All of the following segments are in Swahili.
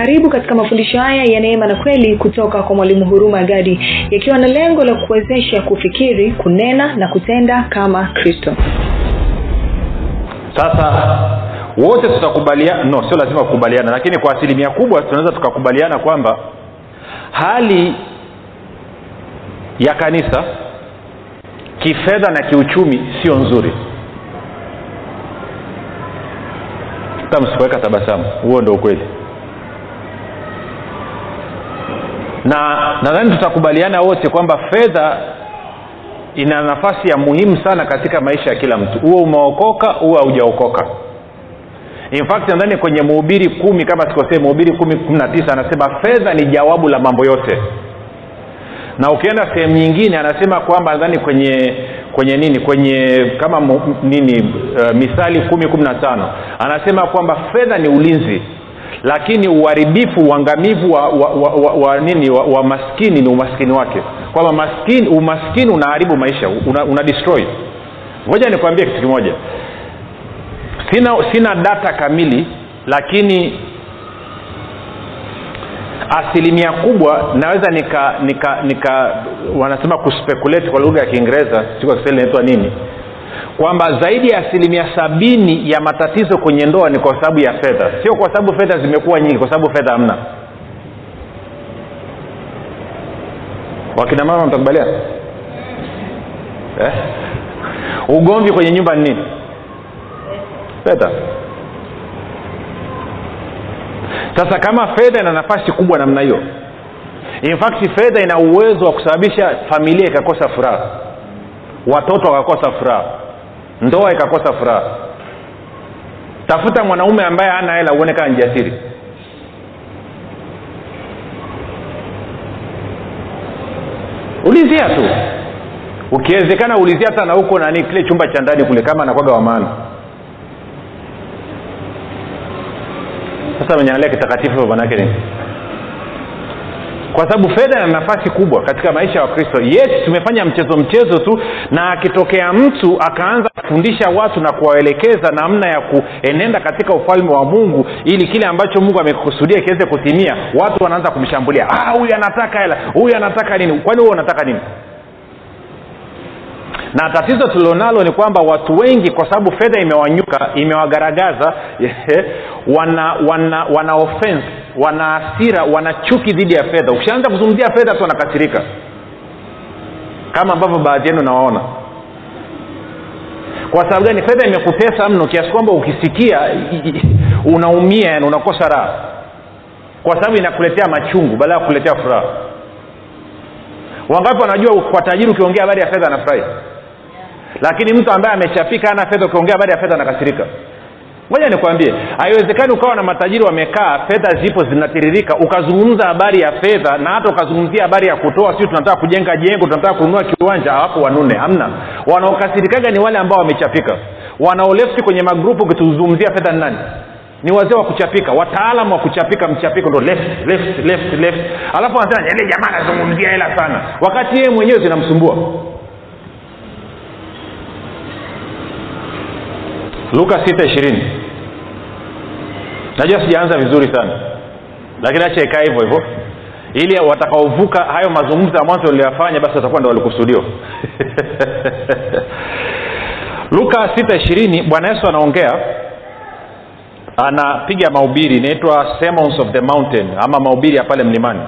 karibu katika mafundisho haya ya neema na kweli kutoka kwa mwalimu huruma gadi yakiwa na lengo la kuwezesha kufikiri kunena na kutenda kama kristo. Sasa wote tutakubaliana no sio lazima kukubaliana lakini kwa asilimia kubwa tunaweza tukakubaliana kwamba hali ya kanisa kifedha na kiuchumi sio nzuri. Hata msipoweka tabasamu huo ndo ukweli na nadhani tutakubaliana wote kwamba fedha ina nafasi ya muhimu sana katika maisha ya kila mtu. Huo umeokoka huo haujaokoka. In fact nadhani kwenye muhubiri kumi kama sikosee muhubiri kumi kumi na tisa anasema fedha ni jawabu la mambo yote. Na ukienda sehemu nyingine anasema kwamba nadhani kwenye kwenye nini kwenye kama mu, nini uh, misali kumi kumi na tano anasema kwamba fedha ni ulinzi lakini uharibifu uangamivu wa, wa, wa, wa, wa nini wa, wa maskini ni umaskini wake. Kwamba maskini umaskini unaharibu maisha una, una destroy. Ngoja nikwambie kitu kimoja. Sina sina data kamili lakini asilimia kubwa naweza nika nika nika wanasema kuspekulate kwa lugha ya kiingereza siku kwa inaitwa nini kwamba zaidi ya asilimia sabini ya matatizo kwenye ndoa ni kwa sababu ya fedha. Sio kwa sababu fedha zimekuwa nyingi kwa sababu fedha hamna. Wakina mama mtakubalia eh? ugomvi kwenye nyumba ni nini? Fedha. Sasa kama fedha ina nafasi kubwa namna hiyo in fact fedha ina uwezo wa kusababisha familia ikakosa furaha watoto wakakosa furaha ndoa ikakosa furaha. Tafuta mwanaume ambaye hana hela uone kama njasiri ulizia tu. Ukiwezekana ulizia hata na huko nani kile chumba cha ndani kule kama anakwaga wa maana. Sasa menyangalia kitakatifu manake nini kwa sababu fedha ina nafasi kubwa katika maisha ya wakristo. Yes tumefanya mchezo mchezo tu na akitokea mtu akaanza kufundisha watu na kuwaelekeza namna ya kuenenda katika ufalme wa mungu ili kile ambacho mungu amekusudia kiweze kutimia watu wanaanza kumshambulia. Ah huyu anataka hela huyu anataka nini? Kwani huo unataka nini na tatizo tulilonalo ni kwamba watu wengi kwa sababu fedha imewanyuka imewagaragaza wana wana wana offense wana hasira wana chuki dhidi ya fedha. Ukishaanza kuzungumzia fedha tu wanakasirika. Kama ambavyo baadhi yenu nawaona. Kwa sababu gani? Fedha imekutesa mno kiasi kwamba ukisikia unaumia yani unakosa raha. Kwa sababu inakuletea machungu badala ya kuletea furaha. Wangapi wanajua kwa tajiri ukiongea habari ya fedha anafurahi lakini mtu ambaye amechapika ana fedha ukiongea habari ya fedha anakasirika moja nikwambie haiwezekani ukawa na matajiri wamekaa fedha zipo zinatiririka ukazungumza habari ya fedha na hata ukazungumzia habari ya kutoa sio tunataka kujenga jengo tunataka kununua kiwanja hawapo wanune hamna. Wanaokasirikaga ni wale ambao wamechapika wanaolefti kwenye magrupu ukituzungumzia fedha ni nani? Ni wazee wa kuchapika wataalam wa kuchapika mchapiko ndo left left left left. Alafu wanasema jamaa anazungumzia hela sana. Wakati yeye mwenyewe zinamsumbua luka sita ishirini. Najua sijaanza vizuri sana. Lakini acha ikaa hivyo hivyo. Ili watakaovuka hayo mazungumzo ya mwanzo walioyafanya basi watakuwa ndo walikusudiwa luka sita ishirini bwana yesu anaongea. Anapiga mahubiri inaitwa sermons of the mountain ama mahubiri ya pale mlimani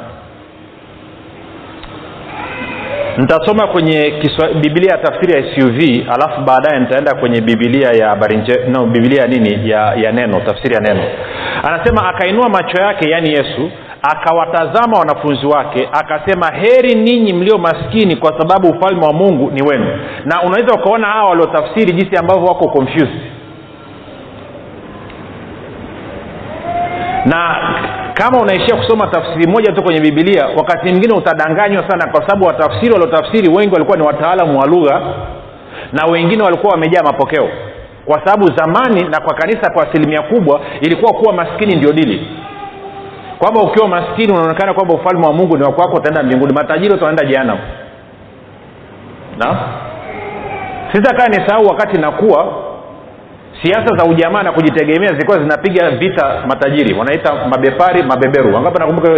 nitasoma kwenye kiswa, biblia ya tafsiri ya suv alafu baadaye nitaenda kwenye bibilia ya habari no, bibilia nini ya, ya neno tafsiri ya neno. Anasema akainua macho yake yaani yesu akawatazama wanafunzi wake akasema heri ninyi mlio maskini kwa sababu ufalme wa mungu ni wenu na unaweza ukaona hawa waliotafsiri jinsi ambavyo wako confused. Na kama unaishia kusoma tafsiri moja tu kwenye bibilia wakati mwingine utadanganywa sana kwa sababu watafsiri waliotafsiri wengi walikuwa ni wataalamu wa lugha na wengine walikuwa wamejaa mapokeo. Kwa sababu zamani na kwa kanisa kwa asilimia kubwa ilikuwa kuwa maskini ndio dili. Kwamba ukiwa maskini unaonekana kwamba ufalme wa mungu ni wakwako utaenda mbinguni. Matajiri utaenda jana na? Sitakaa ni sahau wakati nakuwa siasa za ujamaa na kujitegemea zilikuwa zinapiga vita matajiri wanaita mabepari mabeberu. Wangapi nakumbuka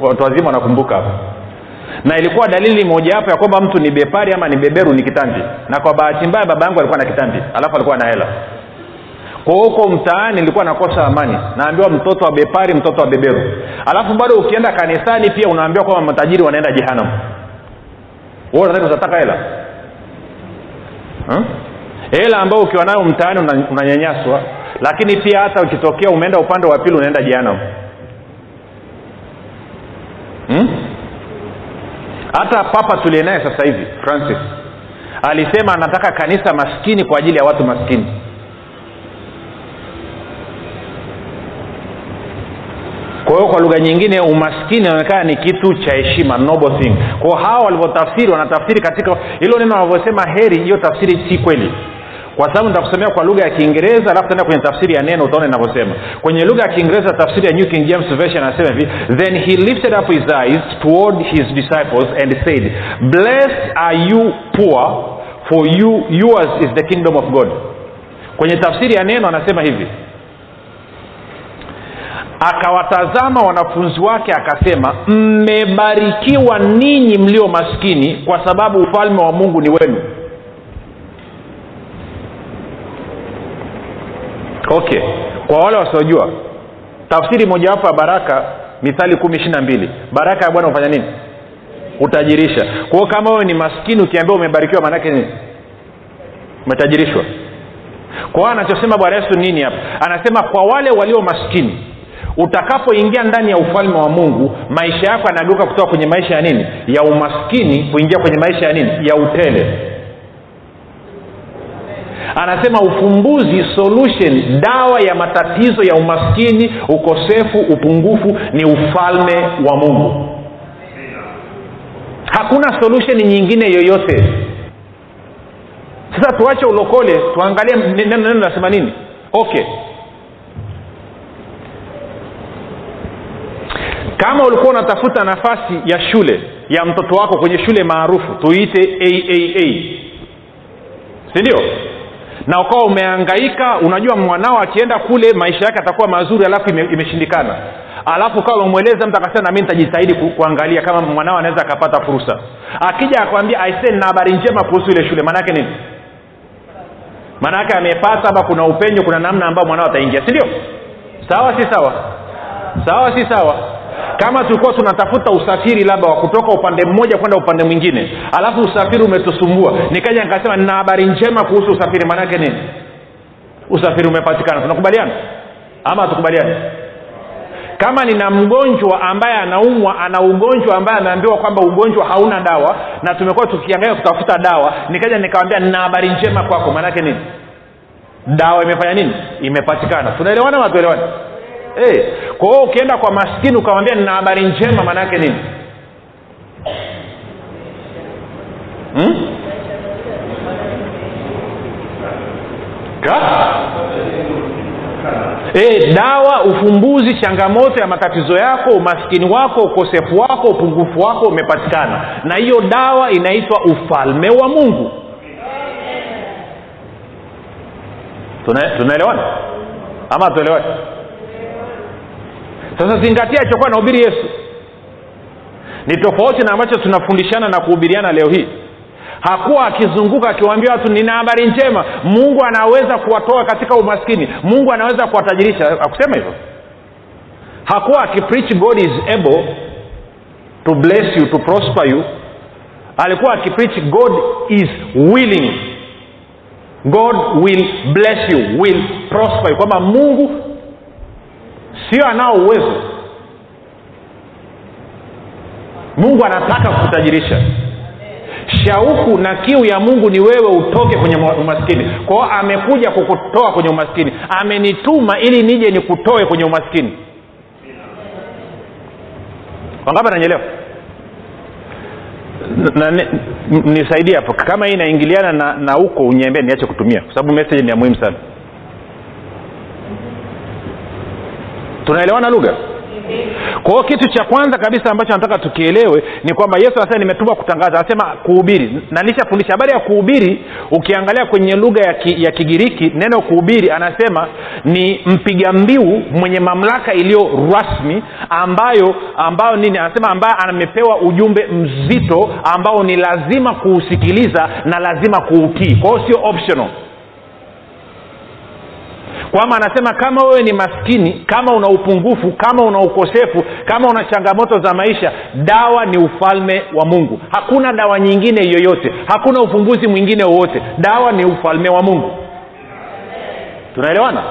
watu wazima wanakumbuka hapa na ilikuwa dalili mojawapo ya kwamba mtu ni bepari ama ni beberu ni kitambi na kwa bahati mbaya baba yangu alikuwa na kitambi alafu alikuwa na hela. Kwa huko mtaani nilikuwa nakosa amani. Naambiwa mtoto wa bepari mtoto wa beberu. Alafu bado ukienda kanisani pia unaambiwa kwamba matajiri wanaenda jehanam nadhani utataka hela? Hmm? Hela ambayo ukiwa nayo mtaani unanyanyaswa lakini pia hata ukitokea umeenda upande wa pili unaenda jehanam hmm? hata papa tuliye naye sasa hivi francis alisema anataka kanisa maskini kwa ajili ya watu maskini. Kwa hiyo kwa lugha nyingine umaskini inaonekana ni kitu cha heshima noble thing. Kwao hawa walivyotafsiri wanatafsiri katika hilo neno wanavyosema heri hiyo tafsiri si kweli kwa sababu nitakusomea kwa lugha ya kiingereza alafu taenda kwenye tafsiri ya neno utaona inavyosema kwenye lugha ya kiingereza tafsiri ya new king james version anasema hivi then he lifted up his eyes toward his disciples and said blessed are you poor for you yours is the kingdom of god kwenye tafsiri ya neno anasema hivi akawatazama wanafunzi wake akasema mmebarikiwa ninyi mlio maskini kwa sababu ufalme wa mungu ni wenu okay kwa wale wasiojua tafsiri mojawapo ya baraka mithali kumi ishiri na mbili. Baraka ya bwana hufanya nini? Hutajirisha. Kwa hiyo kama wewe ni maskini ukiambia umebarikiwa maanake nini? Umetajirishwa. Kwa hiyo anachosema bwana yesu nini hapa? Anasema kwa wale walio maskini utakapoingia ndani ya ufalme wa mungu maisha yako yanageuka kutoka kwenye maisha ya nini? Ya umaskini kuingia kwenye maisha ya nini? Ya utele anasema ufumbuzi solution dawa ya matatizo ya umaskini ukosefu upungufu ni ufalme wa mungu. Hakuna solution nyingine yoyote. Sasa tuache ulokole tuangalie neno neno nasema nini? Okay. Kama ulikuwa unatafuta nafasi ya shule ya mtoto wako kwenye shule maarufu tuite aaa sindio na ukawa umeangaika unajua mwanao akienda kule maisha yake atakuwa mazuri alafu ime, imeshindikana. Alafu ukawa umemweleza mtu akasema nami nitajitahidi ku, kuangalia kama mwanao anaweza akapata fursa. Akija akwambia aise na habari njema kuhusu ile shule maanaake nini? Maanaake amepata ama kuna upenyo kuna namna ambayo mwanao ataingia si ndio? Sawa si sawa? Sawa si sawa kama tulikuwa tunatafuta usafiri labda wa kutoka upande mmoja kwenda upande mwingine alafu usafiri umetusumbua nikaja nikasema nina habari njema kuhusu usafiri maanaake nini? Usafiri umepatikana. Tunakubaliana? Ama hatukubaliani? Kama nina mgonjwa ambaye anaumwa ana ugonjwa ambaye ameambiwa kwamba ugonjwa hauna dawa na tumekuwa tukiangalia kutafuta dawa nikaja nikawambia nina habari njema kwako. Maanaake nini? Dawa imefanya nini? Imepatikana. Tunaelewana ama tuelewane hey, kwa hiyo ukienda kwa maskini ukamwambia nina habari njema maana yake nini? Hmm? e, dawa ufumbuzi changamoto ya matatizo yako umaskini wako ukosefu wako upungufu wako umepatikana. Na hiyo dawa inaitwa ufalme wa mungu. Tunaelewana? Ama hatuelewani sasa zingatia alichokuwa anahubiri yesu. Ni tofauti na ambacho tunafundishana na kuhubiriana leo hii. Hakuwa akizunguka akiwaambia watu nina habari njema. Mungu anaweza kuwatoa katika umaskini. Mungu anaweza kuwatajirisha. Akusema hivyo? Hakuwa akipreach god is able to bless you to prosper you. Alikuwa akipreach god is willing. God will bless you will prosper you. Kwamba mungu sio anao uwezo mungu anataka kukutajirisha. Shauku na kiu ya mungu ni wewe utoke kwenye umaskini. Kwao amekuja kukutoa kwenye umaskini. Amenituma ili nije nikutoe kwenye umaskini. Wangapi ananyelewa nisaidie hapo. Kama hii inaingiliana na na huko uniambia niache kutumia. Kwa sababu message ni ya muhimu sana tunaelewana lugha? Kwa hiyo kitu cha kwanza kabisa ambacho nataka tukielewe ni kwamba yesu anasema nimetuma kutangaza anasema kuhubiri. Na nishafundisha habari ya kuhubiri ukiangalia kwenye lugha ya, ki, ya kigiriki neno kuhubiri anasema ni mpiga mbiu mwenye mamlaka iliyo rasmi ambayo ambayo nini? Anasema ambaye amepewa ujumbe mzito ambao ni lazima kuusikiliza na lazima kuutii kwa hiyo sio optional kwamba anasema kama wewe ni maskini kama una upungufu kama una ukosefu kama una changamoto za maisha dawa ni ufalme wa mungu. Hakuna dawa nyingine yoyote. Hakuna ufumbuzi mwingine wowote. Dawa ni ufalme wa mungu. Tunaelewana?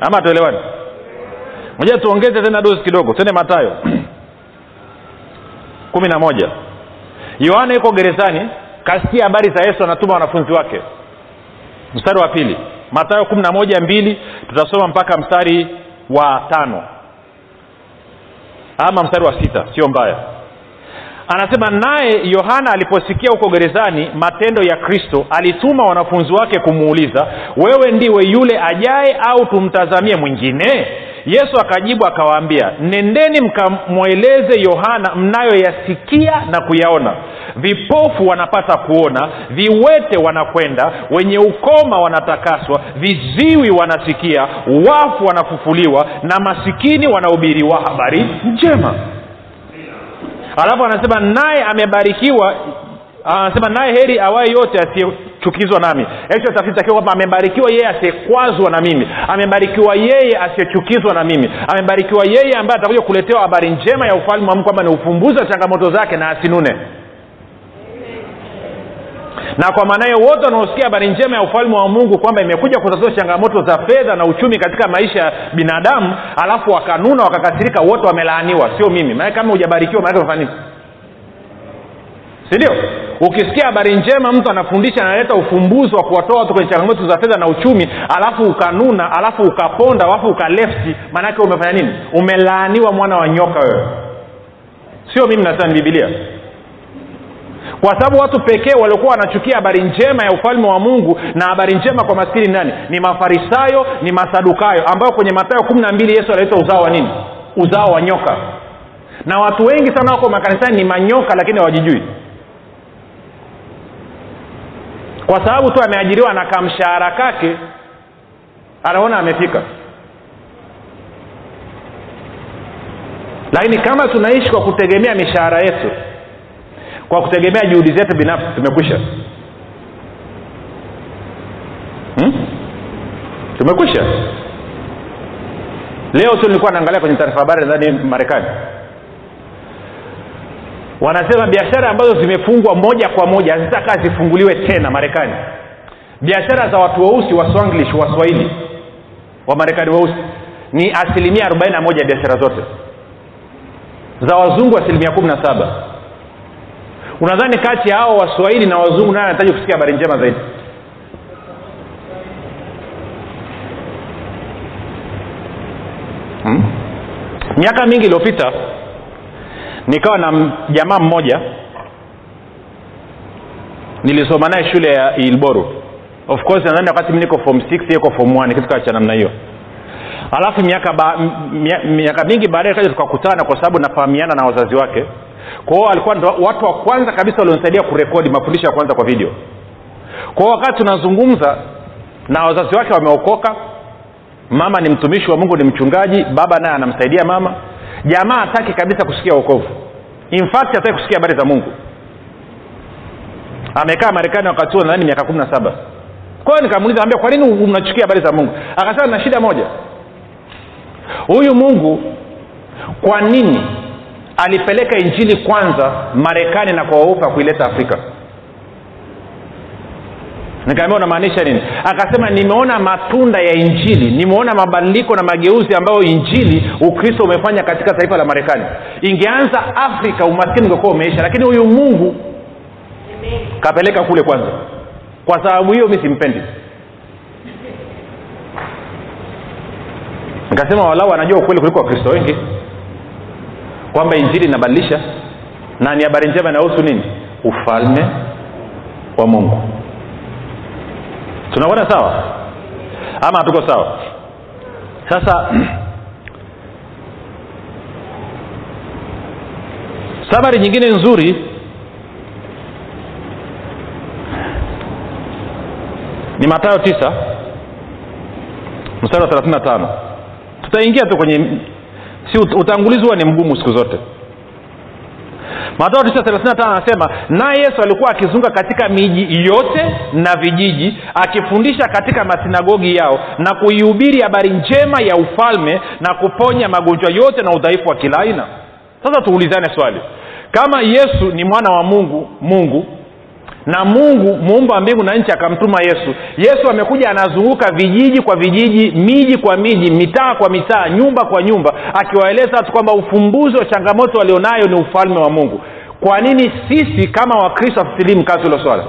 Ama tuelewani moja tuongeze tena dosi kidogo. Twende matayo kumi na moja. Yohana yuko gerezani kasikia habari za yesu anatuma wanafunzi wake. Mstari wa pili matayo kumi na moja mbili tutasoma mpaka mstari wa tano. Ama mstari wa sita sio mbaya. Anasema naye yohana aliposikia huko gerezani matendo ya kristo alituma wanafunzi wake kumuuliza wewe ndiwe yule ajaye au tumtazamie mwingine yesu akajibu akawaambia nendeni mkamweleze yohana mnayoyasikia na kuyaona. Vipofu wanapata kuona viwete wanakwenda wenye ukoma wanatakaswa viziwi wanasikia wafu wanafufuliwa na masikini wanahubiriwa habari njema. Alafu anasema naye amebarikiwa anasema naye heri awaye yote asiyechukizwa nami. Tafsiri kwamba amebarikiwa yeye asiyekwazwa na mimi amebarikiwa yeye asiyechukizwa na mimi amebarikiwa yeye ambaye atakuja kuletewa habari njema ya ufalme wa mungu kwamba ni ufumbuzi wa changamoto zake na asinune. Na kwa maana hiyo wote wanaosikia habari njema ya ufalme wa mungu kwamba imekuja kutatua changamoto za fedha na uchumi katika maisha ya binadamu alafu wakanuna wakakasirika wote wamelaaniwa. Sio mimi. Maanake kama hujabarikiwa maanake umefanya sindio ukisikia habari njema mtu anafundisha analeta ufumbuzi wa kuwatoa watu kwenye changamoto za fedha na uchumi alafu ukanuna alafu ukaponda alafu ukalefti maanake umefanya nini? Umelaaniwa mwana wa nyoka wewe. Sio mimi nasema ni bibilia kwa sababu watu pekee waliokuwa wanachukia habari njema ya ufalme wa mungu na habari njema kwa maskini nani? Ni mafarisayo ni masadukayo ambayo kwenye matayo kumi na mbili yesu analeta uzao wa nini? Uzao wa nyoka. Na watu wengi sana wako makanisani ni manyoka lakini hawajijui kwa sababu tu ameajiriwa na kamshahara kake anaona amefika. Lakini kama tunaishi kwa kutegemea mishahara yetu kwa kutegemea juhudi zetu binafsi tumekwisha. Hmm? tumekwisha. Leo tu nilikuwa naangalia kwenye taarifa habari ndani marekani wanasema biashara ambazo zimefungwa moja kwa moja hazitakaa zifunguliwe tena marekani. Biashara za watu weusi wa swanglish waswahili wa marekani weusi ni asilimia arobaini na moja ya biashara zote. Za wazungu asilimia kumi na saba. Unadhani kati ya hao waswahili na wazungu naye anahitaji kusikia habari njema zaidi? Hmm? miaka mingi iliyopita nikawa na jamaa mmoja nilisoma naye shule ya ilboru. Of course nadhani wakati mi niko form six yuko form 1 kitu kaa cha namna hiyo. Alafu miaka ba, miaka mingi baadaye kaja tukakutana kwa sababu nafahamiana na wazazi wake. Kwa hiyo alikuwa ndo watu wa kwanza kabisa walionisaidia kurekodi mafundisho ya kwanza kwa video. Kwa hiyo wakati tunazungumza na wazazi wake wameokoka mama ni mtumishi wa mungu ni mchungaji baba naye anamsaidia mama jamaa hataki kabisa kusikia wokovu. In fact hataki kusikia habari za mungu. Amekaa marekani wakati huo nadhani miaka kumi na saba. Kwa hiyo nikamuuliza ambia kwa nini unachukia habari za mungu? Akasema na shida moja. Huyu mungu kwa nini alipeleka injili kwanza marekani na kwa waupe kuileta afrika nikaambia unamaanisha nini? Akasema nimeona matunda ya injili. Nimeona mabadiliko na mageuzi ambayo injili ukristo umefanya katika taifa la marekani. Ingeanza afrika umaskini ungekuwa umeisha lakini huyu mungu kapeleka kule kwanza. Kwa sababu hiyo mi simpendi. Nikasema walau anajua ukweli kuliko wakristo wengi kwamba injili inabadilisha. Na ni habari njema inahusu nini? Ufalme wa mungu tunakwenda sawa? Ama hatuko sawa? Sasa sabari nyingine nzuri ni matayo tisa mstari wa thelathini na tano. Tutaingia tu kwenye si utangulizi huwa ni mgumu siku zote matao tisa thelathini na tano anasema naye yesu alikuwa akizunga katika miji yote na vijiji akifundisha katika masinagogi yao na kuihubiri habari njema ya ufalme na kuponya magonjwa yote na udhaifu wa kila aina. Sasa tuulizane swali. Kama yesu ni mwana wa mungu mungu na mungu muumba wa mbingu na nchi akamtuma yesu. Yesu amekuja anazunguka vijiji kwa vijiji miji kwa miji mitaa kwa mitaa nyumba kwa nyumba akiwaeleza watu kwamba ufumbuzi wa changamoto walionayo ni ufalme wa mungu. Kwa nini sisi kama wakristo hatutilii mkazo hilo swala?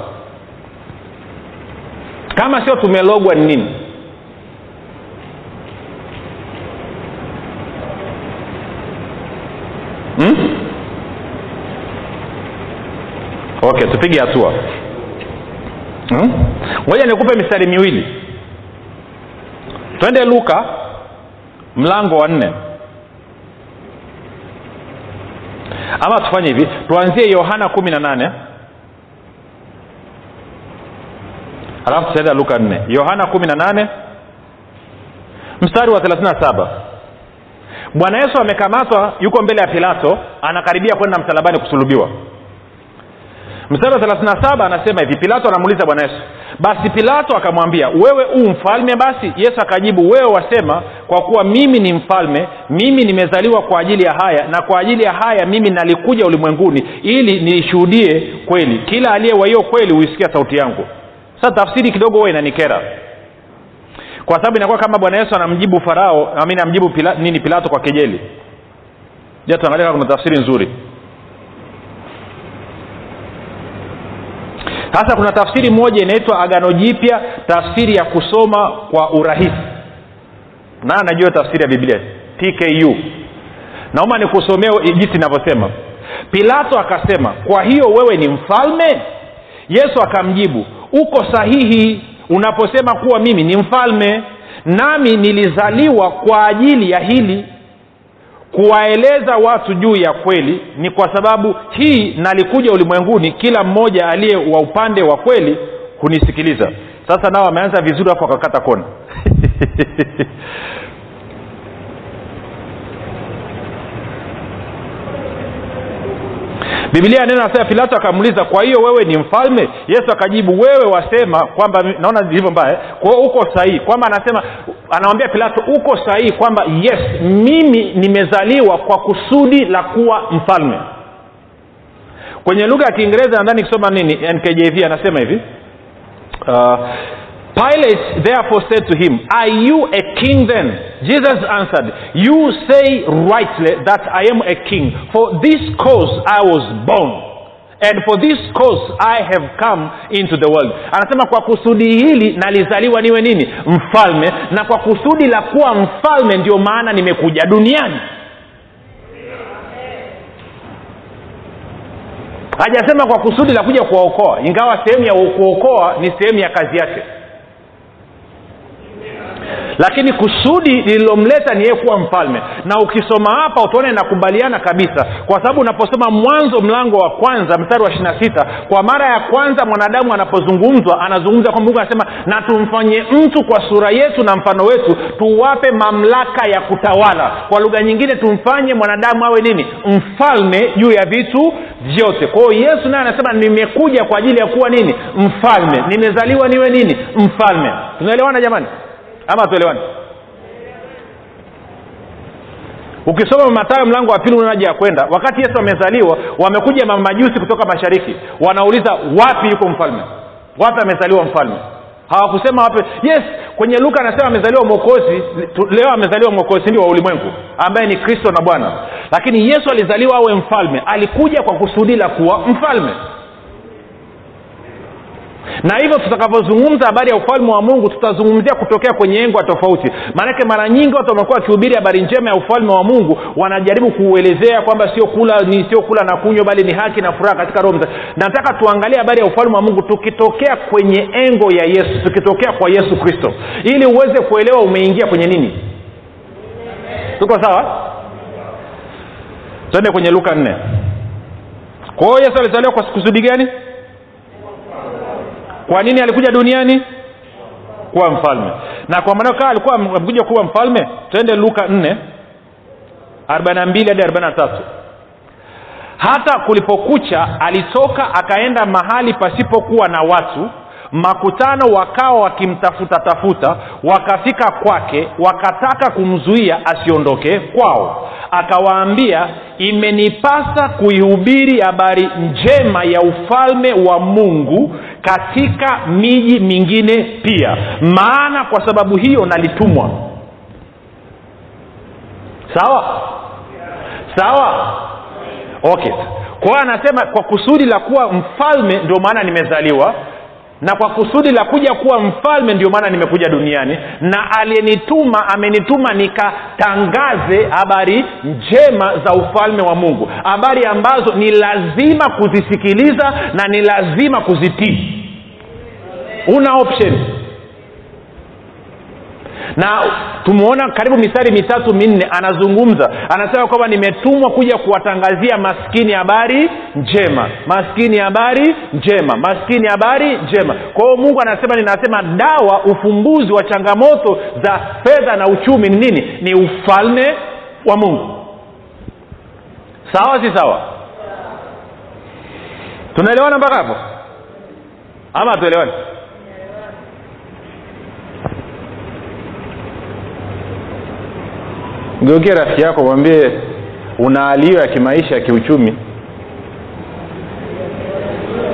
Kama sio tumelogwa ni nini? Hmm? Okay tupige hatua. Ngoja hmm? nikupe mistari miwili. Twende luka mlango wa nne. Ama tufanye hivi. Tuanzie yohana kumi na nane. Alafu tutaenda luka nne. Yohana kumi na nane. Mstari wa thelathini na saba. Bwana yesu amekamatwa yuko mbele ya pilato anakaribia kwenda msalabani kusulubiwa mstari wa thelathini na saba anasema hivi pilato anamuuliza bwana yesu basi pilato akamwambia wewe u mfalme basi? Yesu akajibu wewe wasema kwa kuwa mimi ni mfalme mimi nimezaliwa kwa ajili ya haya na kwa ajili ya haya mimi nalikuja ulimwenguni ili niishuhudie kweli. Kila aliye wa kweli huisikia sauti yangu. Sasa tafsiri kidogo huwa inanikera. Kwa sababu inakuwa kama bwana yesu anamjibu farao amini amjibu pila, nini pilato kwa kejeli. Ja tuangalia kuna tafsiri nzuri sasa kuna tafsiri moja inaitwa agano jipya tafsiri ya kusoma kwa urahisi. Na anajua tafsiri ya biblia. Tku naomba nikusomea jinsi inavyosema. Pilato akasema kwa hiyo wewe ni mfalme? Yesu akamjibu uko sahihi unaposema kuwa mimi ni mfalme nami nilizaliwa kwa ajili ya hili kuwaeleza watu juu ya kweli ni kwa sababu hii nalikuja ulimwenguni kila mmoja aliye wa upande wa kweli hunisikiliza. Sasa nao wameanza vizuri hapo wakakata kona biblia neno nasema pilato akamuuliza kwa hiyo wewe ni mfalme? Yesu akajibu wewe wasema kwamba naona ilivyo mbaya. Kwa hiyo uko sahihi kwamba anasema anamwambia pilato uko sahihi kwamba yes mimi nimezaliwa kwa kusudi la kuwa mfalme. Kwenye lugha ya kiingereza nadhani kisoma nini? Nkjv anasema hivi. Uh, Pilate therefore said to him, Are you a king then? Jesus answered, You say rightly that I am a king. For this cause I was born. And for this cause I have come into the world. Anasema kwa kusudi hili nalizaliwa niwe nini? Mfalme. Na kwa kusudi la kuwa mfalme ndio maana nimekuja duniani. hajasema kwa kusudi la kuja kuwaokoa ingawa sehemu ya kuokoa ni sehemu ya kazi yake lakini kusudi lililomleta ni yeye kuwa mfalme. Na ukisoma hapa utaona inakubaliana kabisa. Kwa sababu unaposoma mwanzo mlango wa kwanza mstari wa ishiri na sita kwa mara ya kwanza mwanadamu anapozungumzwa anazungumza kwamba mungu anasema na tumfanye mtu kwa sura yetu na mfano wetu tuwape mamlaka ya kutawala. Kwa lugha nyingine tumfanye mwanadamu awe nini? Mfalme juu ya vitu vyote. Kwa yesu naye anasema nimekuja kwa ajili ya kuwa nini? Mfalme. Nimezaliwa niwe nini? Mfalme. Tunaelewana jamani ama tuelewani ukisoma matayo mlango wa pili unaja ya kwenda. Wakati yesu amezaliwa wamekuja mamajusi kutoka mashariki. Wanauliza wapi yuko mfalme? Wapi amezaliwa mfalme? Hawakusema wapi. Yes kwenye luka anasema amezaliwa mwokozi. Leo amezaliwa mwokozi ndio wa ulimwengu ambaye ni kristo na bwana. Lakini yesu alizaliwa awe mfalme. Alikuja kwa kusudi la kuwa mfalme na hivyo tutakavyozungumza habari ya ufalme wa mungu tutazungumzia kutokea kwenye engwa tofauti. Maanake mara nyingi watu wamekuwa wakihubiri habari njema ya ufalme wa mungu wanajaribu kuuelezea kwamba sio kula ni sio kula na kunywa bali ni haki na furaha katika roho nataka tuangalie habari ya ufalme wa mungu tukitokea kwenye engo ya yesu tukitokea kwa yesu kristo. Ili uweze kuelewa umeingia kwenye nini. Tuko sawa? Twende kwenye luka nne. Kwa hiyo yesu alizaliwa kwa kusudi gani kwa nini alikuja duniani? Kuwa mfalme. Na kwa maana kaa alikuwa amekuja kuwa mfalme twende luka 4 42 hadi 43 hata kulipokucha alitoka akaenda mahali pasipokuwa na watu makutano wakawa wakimtafuta tafuta wakafika kwake wakataka kumzuia asiondoke kwao. Akawaambia imenipasa kuihubiri habari njema ya ufalme wa mungu katika miji mingine pia maana kwa sababu hiyo nalitumwa. Sawa? Sawa? Okay. Kwa anasema kwa kusudi la kuwa mfalme ndio maana nimezaliwa na kwa kusudi la kuja kuwa mfalme ndio maana nimekuja duniani na aliyenituma amenituma nikatangaze habari njema za ufalme wa mungu habari ambazo ni lazima kuzisikiliza na ni lazima kuzitii. Una option na tumeona karibu mistari mitatu minne anazungumza. Anasema kwamba nimetumwa kuja kuwatangazia maskini habari njema. Maskini habari njema. Maskini habari njema. Kwa hiyo mungu anasema ninasema dawa ufumbuzi wa changamoto za fedha na uchumi ni nini? Ni ufalme wa mungu. Sawa si sawa? Tunaelewana mpaka hapo? Ama tuelewani geukie rafiki yako mwambie una alio ya kimaisha ya kiuchumi.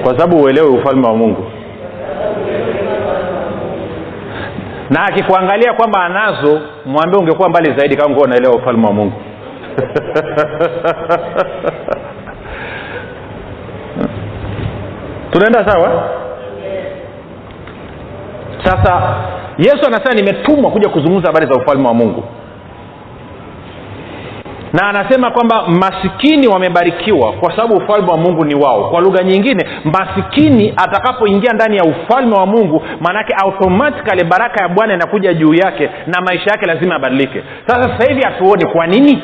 Kwa sababu uelewe ufalme wa mungu. Na akikuangalia kwamba anazo mwambie ungekuwa mbali zaidi kama ungekuwa unaelewa ufalme wa mungu. Tunaenda sawa? Sasa yesu anasema nimetumwa kuja kuzungumza habari za ufalme wa mungu na anasema kwamba masikini wamebarikiwa kwa sababu ufalme wa mungu ni wao. Kwa lugha nyingine masikini atakapoingia ndani ya ufalme wa mungu maanake automatikali baraka ya bwana inakuja juu yake na maisha yake lazima yabadilike. Sasa sasa hivi hatuoni. Kwa nini?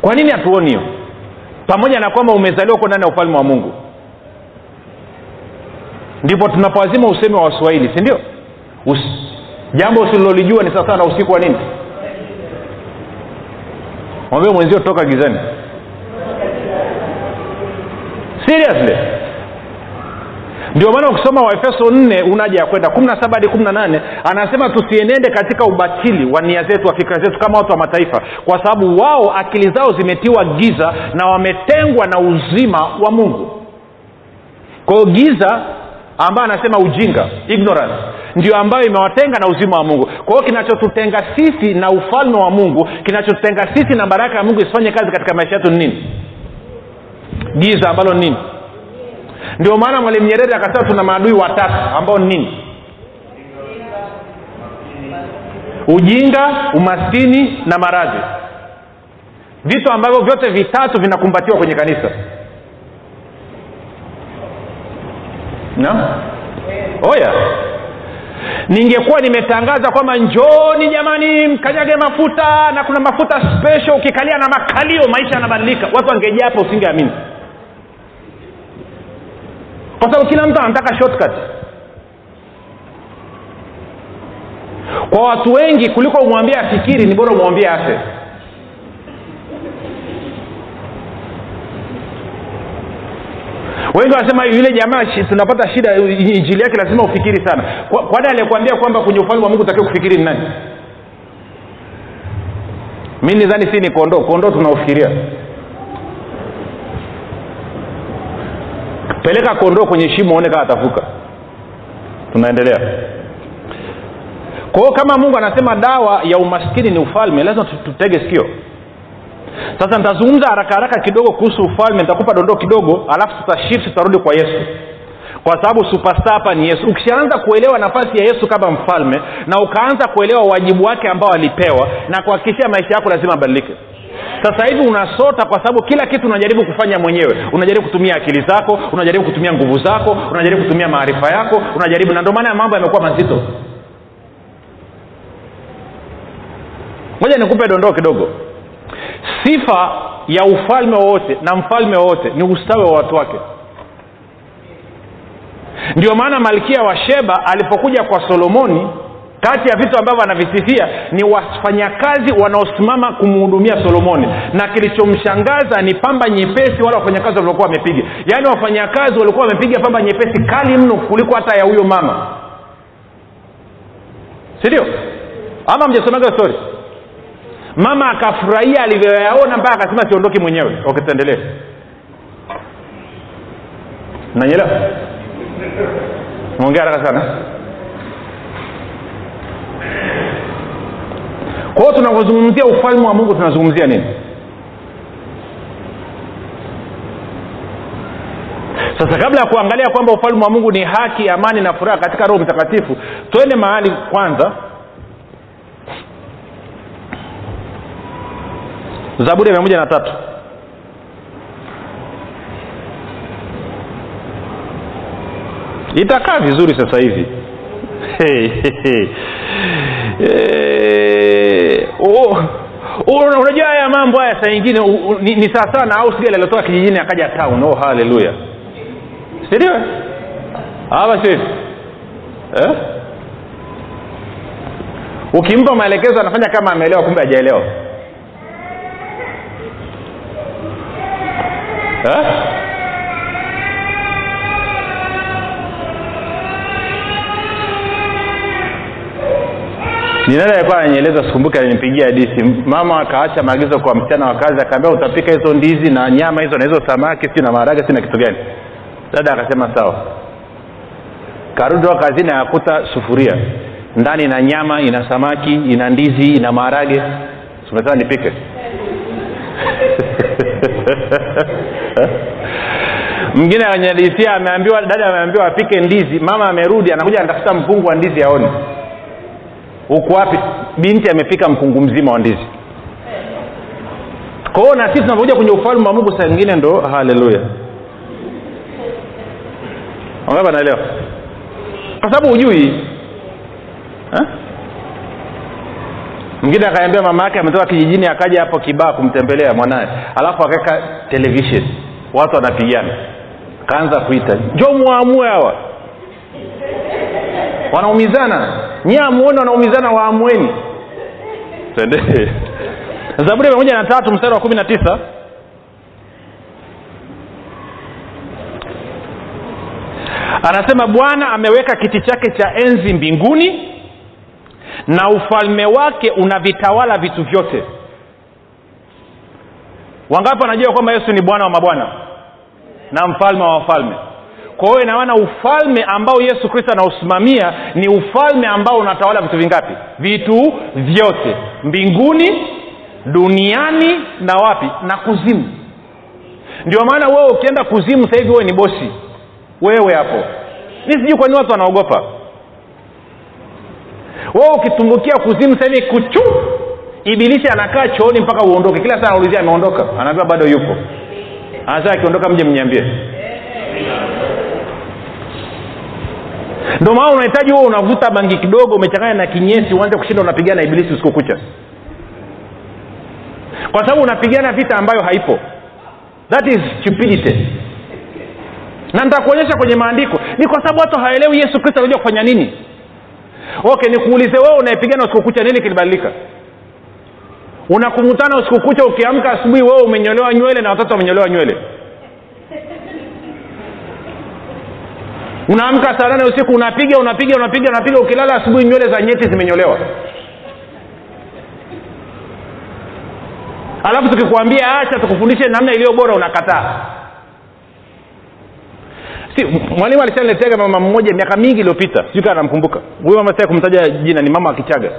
Kwa nini hatuoni hiyo? Pamoja na kwamba umezaliwa huko ndani ya ufalme wa mungu. Ndipo tunapowazima usemi wa waswahili si ndio? Us, jambo usilolijua ni sawasawa na usiku wa nini mwambie mwenzio toka gizani. Seriously? Ndio maana ukisoma waefeso nne unaja ya kwenda. Kumi na saba hadi kumi na nane anasema tusienende katika ubatili wa nia zetu wa fikira zetu kama watu wa mataifa kwa sababu wao akili zao zimetiwa giza na wametengwa na uzima wa mungu. Kwa giza ambayo anasema ujinga ignorance ndio ambayo imewatenga na uzima wa mungu. Kwa hiyo kinachotutenga sisi na ufalme wa mungu kinachotutenga sisi na baraka ya mungu isifanye kazi katika maisha yetu ni nini? Giza ambalo ni nini? Ndio maana mwalimu nyerere akasema tuna maadui watatu ambao ni nini? Ujinga umaskini na maradhi. Vitu ambavyo vyote vitatu vinakumbatiwa kwenye kanisa. No? oya ningekuwa nimetangaza kwamba njoni jamani mkanyage mafuta na kuna mafuta special ukikalia na makalio maisha yanabadilika. Watu wangejaa hapa usingeamini. Kwa sababu kila mtu anataka shortcut. Kwa watu wengi kuliko umwambie afikiri ni bora umwambie afe wengi wanasema yule jamaa tunapata shida injili yake lazima ufikiri sana. Kwani aliyekuambia kwamba kwenye ufalme wa mungu takiwa kufikiri ni nani? Mi nidhani si ni kondoo. Kondoo tunaofikiria. Peleka kondoo kwenye shimo one kaa atavuka. Tunaendelea. Kwa hiyo kama mungu anasema dawa ya umaskini ni ufalme lazima tutege sikio sasa nitazungumza haraka haraka kidogo kuhusu ufalme nitakupa dondoo kidogo alafu tutashift tutarudi kwa yesu. Kwa sababu superstar hapa ni yesu. Ukishaanza kuelewa nafasi ya yesu kama mfalme na ukaanza kuelewa wajibu wake ambao alipewa na kuhakikishia maisha yako lazima abadilike sasa hivi unasota kwa sababu kila kitu unajaribu kufanya mwenyewe. Unajaribu kutumia akili zako unajaribu kutumia nguvu zako unajaribu kutumia maarifa yako unajaribu na ndio maana mambo yamekuwa mazito. Moja nikupe dondoo kidogo sifa ya ufalme wowote na mfalme wowote ni ustawi wa watu wake. Ndio maana malkia wa sheba alipokuja kwa solomoni kati ya vitu ambavyo anavisifia ni wafanyakazi wanaosimama kumhudumia solomoni. Na kilichomshangaza ni pamba nyepesi wale wafanyakazi waliokuwa wamepiga. Yaani wafanyakazi walikuwa wamepiga pamba nyepesi kali mno kuliko hata ya huyo mama. Sindio ama mjasomaga story mama akafurahia alivyoyaona mpaka akasema siondoki mwenyewe. Wakituendelee nanyelewa mwongea haraka sana. Kwa hiyo tunavyozungumzia ufalme wa mungu tunazungumzia nini? Sasa kabla ya kuangalia kwamba ufalme wa mungu ni haki amani na furaha katika roho mtakatifu twende mahali kwanza zaburi ya mia moja na tatu. Itakaa vizuri sasa hivi. Hey, hey, hey. Eh, oh, oh, haya mambo haya saa ingine ni, ni sawasawa na au sigari aliotoka kijijini akaja town. Oh haleluya sindio ama sio eh? ukimpa maelekezo anafanya kama ameelewa kumbe hajaelewa eh? ni nani alikuwa ananieleza sikumbuke alinipigia hadisi mama akaacha maagizo kwa msichana wa kazi akaambia utapika hizo ndizi na nyama hizo na hizo samaki si na maharage si na kitu gani. Dada akasema sawa. Karudi wa kazini akakuta sufuria. Ndani ina nyama ina samaki ina ndizi ina maharage. Umesema nipike mwingine ananyadisia ameambiwa dada ameambiwa apike ndizi. Mama amerudi anakuja anatafuta mkungu wa ndizi aone huku wapi? Binti amepika mkungu mzima wa ndizi. Kwao na sisi tunapokuja kwenye ufalme wa mungu saa ingine ndo haleluya. Angapa naelewa kwa sababu hujui. Mwingine akaambia mama yake ametoka kijijini akaja hapo kibaa kumtembelea mwanaye alafu akaweka television watu wanapigana. Kaanza kuita njo muamue hawa. Wanaumizana. Nyie amuone wanaumizana waamweni zaburi ya moja na tatu mstari wa kumi na tisa. Anasema bwana ameweka kiti chake cha enzi mbinguni na ufalme wake unavitawala vitu vyote wangapi wanajua kwamba yesu ni bwana wa mabwana? Na mfalme wa wafalme. Kwa hiyo inamaana ufalme ambao yesu kristo anausimamia ni ufalme ambao unatawala vitu vingapi? Vitu vyote. Mbinguni duniani na wapi? Na kuzimu. Ndio maana wewe ukienda kuzimu sasa hivi wewe ni bosi. Wewe hapo. Mi sijui kwa nini watu wanaogopa. Wewe ukitumbukia kuzimu sasa hivi kuchu ibilisi anakaa chooni mpaka uondoke. Kila saa anaulizia ameondoka? Anaambia bado yupo. Anasema akiondoka mje mniambie. Ndio maana unahitaji huo unavuta bangi kidogo umechanganya na kinyesi uanze kushinda unapigana na ibilisi usiku kucha. Kwa sababu unapigana vita ambayo haipo. That is stupidity. Na nitakuonyesha kwenye maandiko. Ni kwa sababu watu hawaelewi yesu kristo anajua kufanya nini. Okay nikuulize wewe unayepigana usiku kucha? Nini kilibadilika unakumutana usiku kucha ukiamka asubuhi wewe umenyolewa nywele na watoto wamenyolewa nywele. Unaamka saa nane usiku unapiga unapiga unapiga unapiga ukilala asubuhi nywele za nyeti zimenyolewa. Alafu tukikwambia acha tukufundishe namna iliyo bora unakataa. Si mwalimu alishanileteaga mama mmoja miaka mingi iliyopita sijui kaa namkumbuka huyu mama sia kumtaja jina ni mama akichaga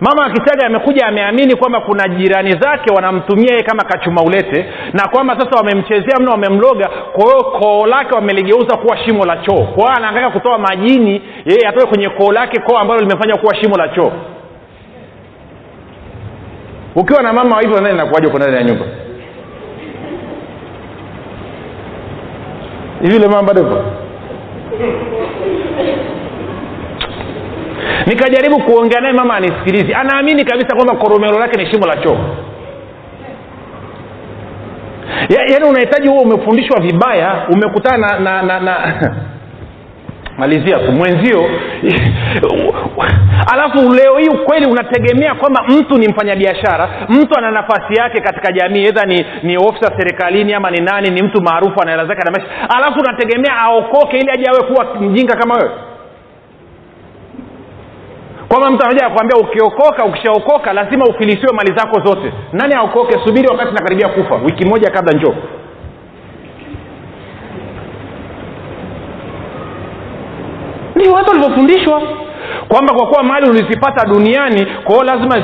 mama akichaga amekuja ameamini kwamba kuna jirani zake wanamtumia yeye kama kachuma ulete na kwamba sasa wamemchezea mno wamemloga. Kwa hiyo koo lake wameligeuza kuwa shimo la choo. Kwa hiyo anaangaika kutoa majini yeye atoke kwenye koo lake koo ambalo limefanya kuwa shimo la choo. Ukiwa na mama hivyo nani nakuaja uko ndani ya nyumba? Hivi ile bado nikajaribu kuongea naye mama anisikilizi anaamini kabisa kwamba koromelo lake ni shimo la choo. Ya, yaani unahitaji huo umefundishwa vibaya umekutana na, na, na, na malizia tu mwenzio. Alafu leo hii ukweli unategemea kwamba mtu ni mfanyabiashara mtu ana nafasi yake katika jamii edha ni, ni ofisa serikalini ama ni nani ni mtu maarufu ana hela zake na maisha. Alafu unategemea aokoke ili aje awe kuwa mjinga kama wewe kwamba mtu anaja kuambia ukiokoka ukishaokoka lazima ufilisiwe mali zako zote. Nani aokoke? Subiri wakati nakaribia kufa. Wiki moja kabla njoo. Ndio watu walivyofundishwa. Kwamba kwa kuwa mali ulizipata duniani kwao lazima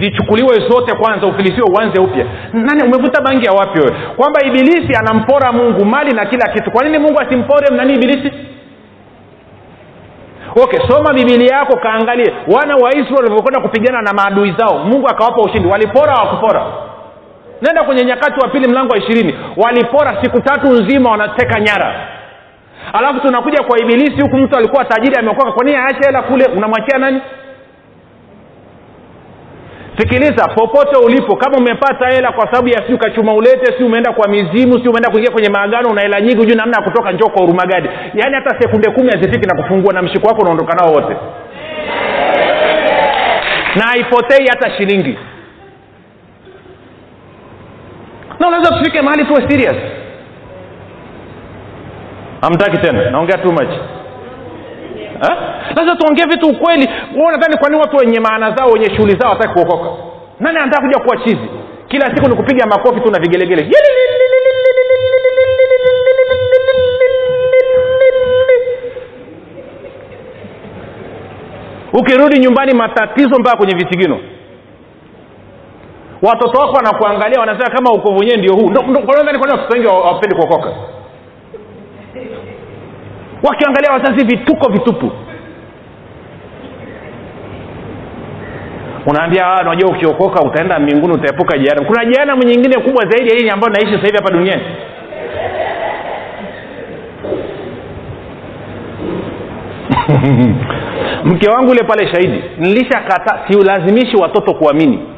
zichukuliwe zi, zi zote kwanza ufilisiwe uanze upya. Nani umevuta bangi ya wapi wewe? Kwamba ibilisi anampora mungu mali na kila kitu. Kwa nini mungu asimpore nani ibilisi okay soma bibilia yako kaangalie. Wana wa walivyokwenda kupigana na maadui zao mungu akawapa ushindi. Walipora wakupora nenda kwenye nyakati wa pili mlango wa ishirini. Walipora siku tatu nzima wanateka nyara. Alafu tunakuja kwa ibilisi huku mtu alikuwa tajiri ameokoka. Kwa nini aache hela kule? Unamwachia nani sikiliza popote ulipo kama umepata hela kwa sababu ya si ukachuma ulete si umeenda kwa mizimu si umeenda kuingia kwenye maagano una hela nyingi hujui namna ya kutoka njoo kwa urumagadi yaani hata sekunde kumi hazifiki na kufungua na mshiko wako unaondoka nao wote. Na haipotei hata shilingi. Na unaweza tufike mahali tuwe serious. Hamtaki tena. Naongea too much sasa tuongee vitu ukweli. Nadhani kwa watu wenye maana zao wenye shughuli zao wataki kuokoka? Nani anataka kuja kuwa chizi? Kila siku ni kupiga makofi tu na vigelegele. Ukirudi nyumbani matatizo mpaka kwenye visigino. Watoto wako wanakuangalia wanasema kama ukovu wenyewe ndio huu. Watoto wengi hawapendi kuokoka wakiangalia wazazi vituko vitupu. Unaambia unajua ukiokoka utaenda mbinguni utaepuka jehanamu. Kuna jehanamu nyingine kubwa zaidi ya hii ambayo naishi sasa hivi hapa duniani. Mke wangu ule pale shahidi nilishakata siulazimishi watoto kuamini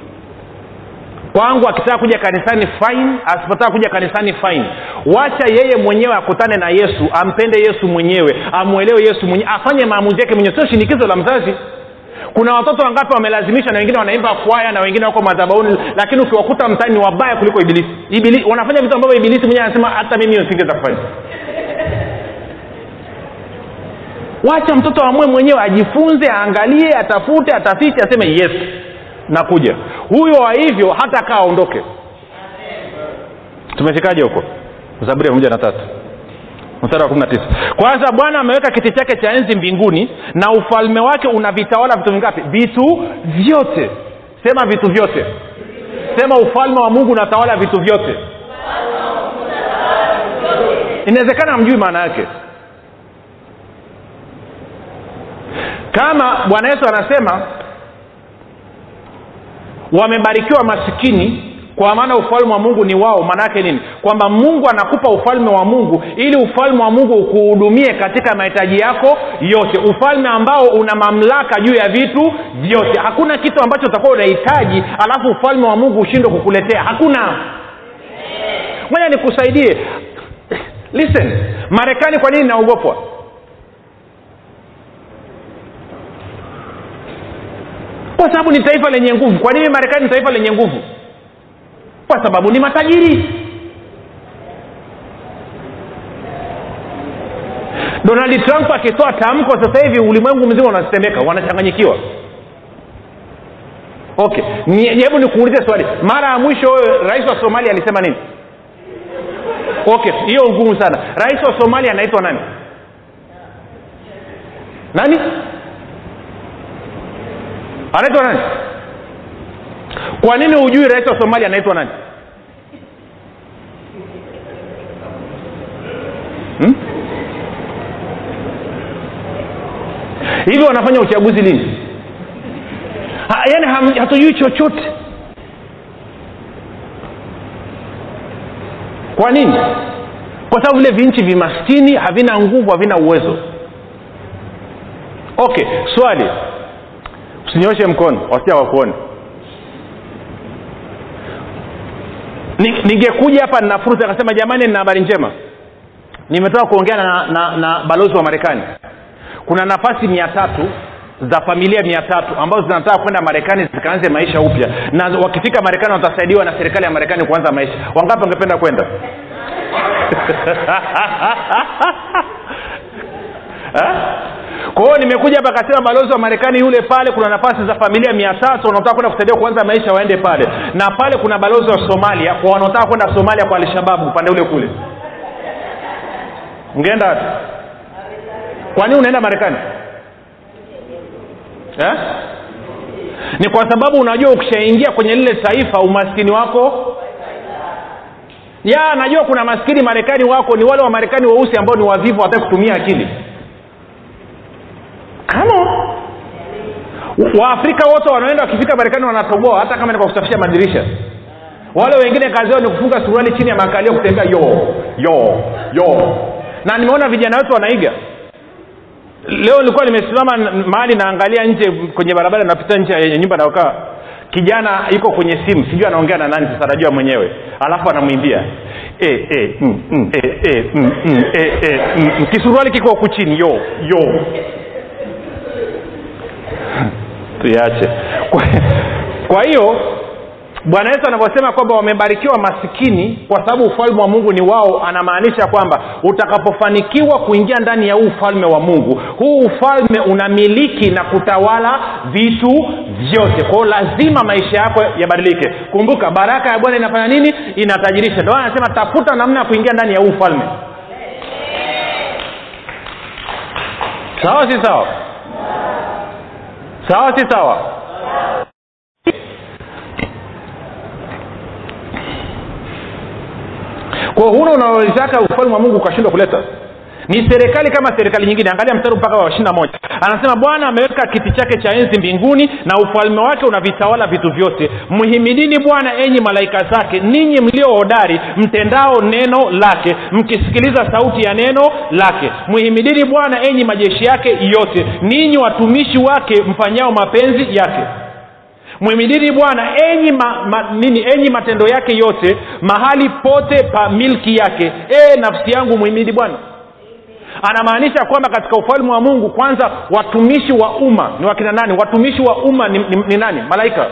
kwangu akitaka kuja kanisani fine. Asipotaka kuja kanisani fine. Wacha yeye mwenyewe akutane na yesu ampende yesu mwenyewe amwelewe yesu mwenyewe afanye maamuzi yake mwenyewe. Sio shinikizo la mzazi. Kuna watoto wangapi wamelazimisha na wengine wanaimba kwaya na wengine wako madhabauni lakini ukiwakuta mtani ni wabaya kuliko ibilisi. Ibili, wanafanya vitu ambavyo ibilisi mwenyewe anasema hata mimi nisingeweza kufanya. Wacha mtoto amue mwenyewe ajifunze aangalie atafute atafiti aseme yes nakuja huyo wa hivyo hata kaa aondoke. Tumefikaje huko? Zaburi ya moja na tatu. Mstari wa kumi na tisa. Kwanza bwana ameweka kiti chake cha enzi mbinguni na ufalme wake unavitawala vitu vingapi? Vitu vyote. Sema vitu vyote. Sema ufalme wa mungu unatawala vitu vyote. Inawezekana mjui maana yake. Kama bwana yesu anasema wamebarikiwa masikini kwa maana ufalme wa mungu ni wao. Maanaake nini? Kwamba mungu anakupa ufalme wa mungu ili ufalme wa mungu ukuhudumie katika mahitaji yako yote. Ufalme ambao una mamlaka juu ya vitu vyote. Hakuna kitu ambacho utakuwa unahitaji alafu ufalme wa mungu ushindwe kukuletea. Hakuna. Moja nikusaidie. Listen. Marekani kwa nini inaogopwa kwa sababu ni taifa lenye nguvu. Kwa nini marekani ni taifa lenye nguvu? Kwa sababu ni matajiri. Donald trump akitoa tamko sasa hivi ulimwengu mzima unatetemeka wanachanganyikiwa. Okay. Hebu nikuulize swali. Mara ya mwisho rais wa somalia alisema nini? Okay hiyo ngumu sana. Rais wa somalia anaitwa nani? Nani anaitwa nani? Kwa nini hujui rais wa somalia anaitwa nani? Hmm? hivyo wanafanya uchaguzi lini? Ha, yaani hatujui chochote. Kwa nini? Kwa sababu vile vinchi vimaskini havina nguvu havina uwezo. Okay swali usinyoshe mkono wasia wakuone. Ningekuja hapa nina fursa akasema jamani nina habari njema. Nimetoka kuongea na, na, na balozi wa marekani. Kuna nafasi mia tatu za familia mia tatu ambazo zinataka kwenda marekani zikaanze maisha upya. Na wakifika marekani watasaidiwa na serikali ya marekani kuanza maisha. Wangapi wangependa kwenda Eh? kwa hiyo nimekuja hapa akasema balozi wa marekani yule pale kuna nafasi za familia mia tatu wanaotaka kwenda kusaidia kuanza maisha waende pale. Na pale kuna balozi wa somalia kwa wanaotaka kwenda somalia kwa alshababu upande ule kule. Ungeenda wapi? Kwa nini unaenda marekani? Eh? ni kwa sababu unajua ukishaingia kwenye lile taifa umaskini wako ya najua kuna maskini marekani wako ni wale wa marekani weusi ambao ni wavivu wataki kutumia akili kama waafrika wote wanaenda wakifika marekani wanatoboa hata kama ni kwa kusafisha madirisha. Wale wengine kazi yao ni kufunga suruali chini ya makalio kutembea yo yo yo. Na nimeona vijana wetu wanaiga. Leo nilikuwa nimesimama mahali naangalia nje kwenye barabara napita nje ya nyumba naokaa kijana yuko kwenye simu sijui anaongea na nani sasa mwenyewe. Alafu anamwimbia. E, e, mm, mm, e, e, mm, mm, e, e, mm. kisuruali kiko huku chini yo yo tuiache. Kwa, kwa hiyo bwana yesu anavyosema kwamba wamebarikiwa masikini kwa sababu ufalme wa mungu ni wao anamaanisha kwamba utakapofanikiwa kuingia ndani ya huu ufalme wa mungu huu ufalme unamiliki na kutawala vitu vyote. Kwao lazima maisha yako yabadilike. Kumbuka baraka ya bwana inafanya nini? Inatajirisha. Ndio anasema tafuta namna ya kuingia ndani ya huu ufalme. Sawa si sawa sawa si sawa? Kwa huna unaolitaka ufalme wa mungu ukashindwa kuleta ni serikali kama serikali nyingine. Angalia mstari mpaka wa ishiri moja. Anasema bwana ameweka kiti chake cha enzi mbinguni na ufalme wake unavitawala vitu vyote. Mhimidini bwana enyi malaika zake ninyi mlio hodari mtendao neno lake mkisikiliza sauti ya neno lake. Mhimidini bwana enyi majeshi yake yote ninyi watumishi wake mfanyao mapenzi yake. Mwimidini bwana enyi, ma, ma, nini enyi matendo yake yote mahali pote pa milki yake. E nafsi yangu mwimidi bwana anamaanisha kwamba katika ufalme wa mungu kwanza watumishi wa umma ni wakina nani? Watumishi wa umma ni, ni, ni nani? Malaika.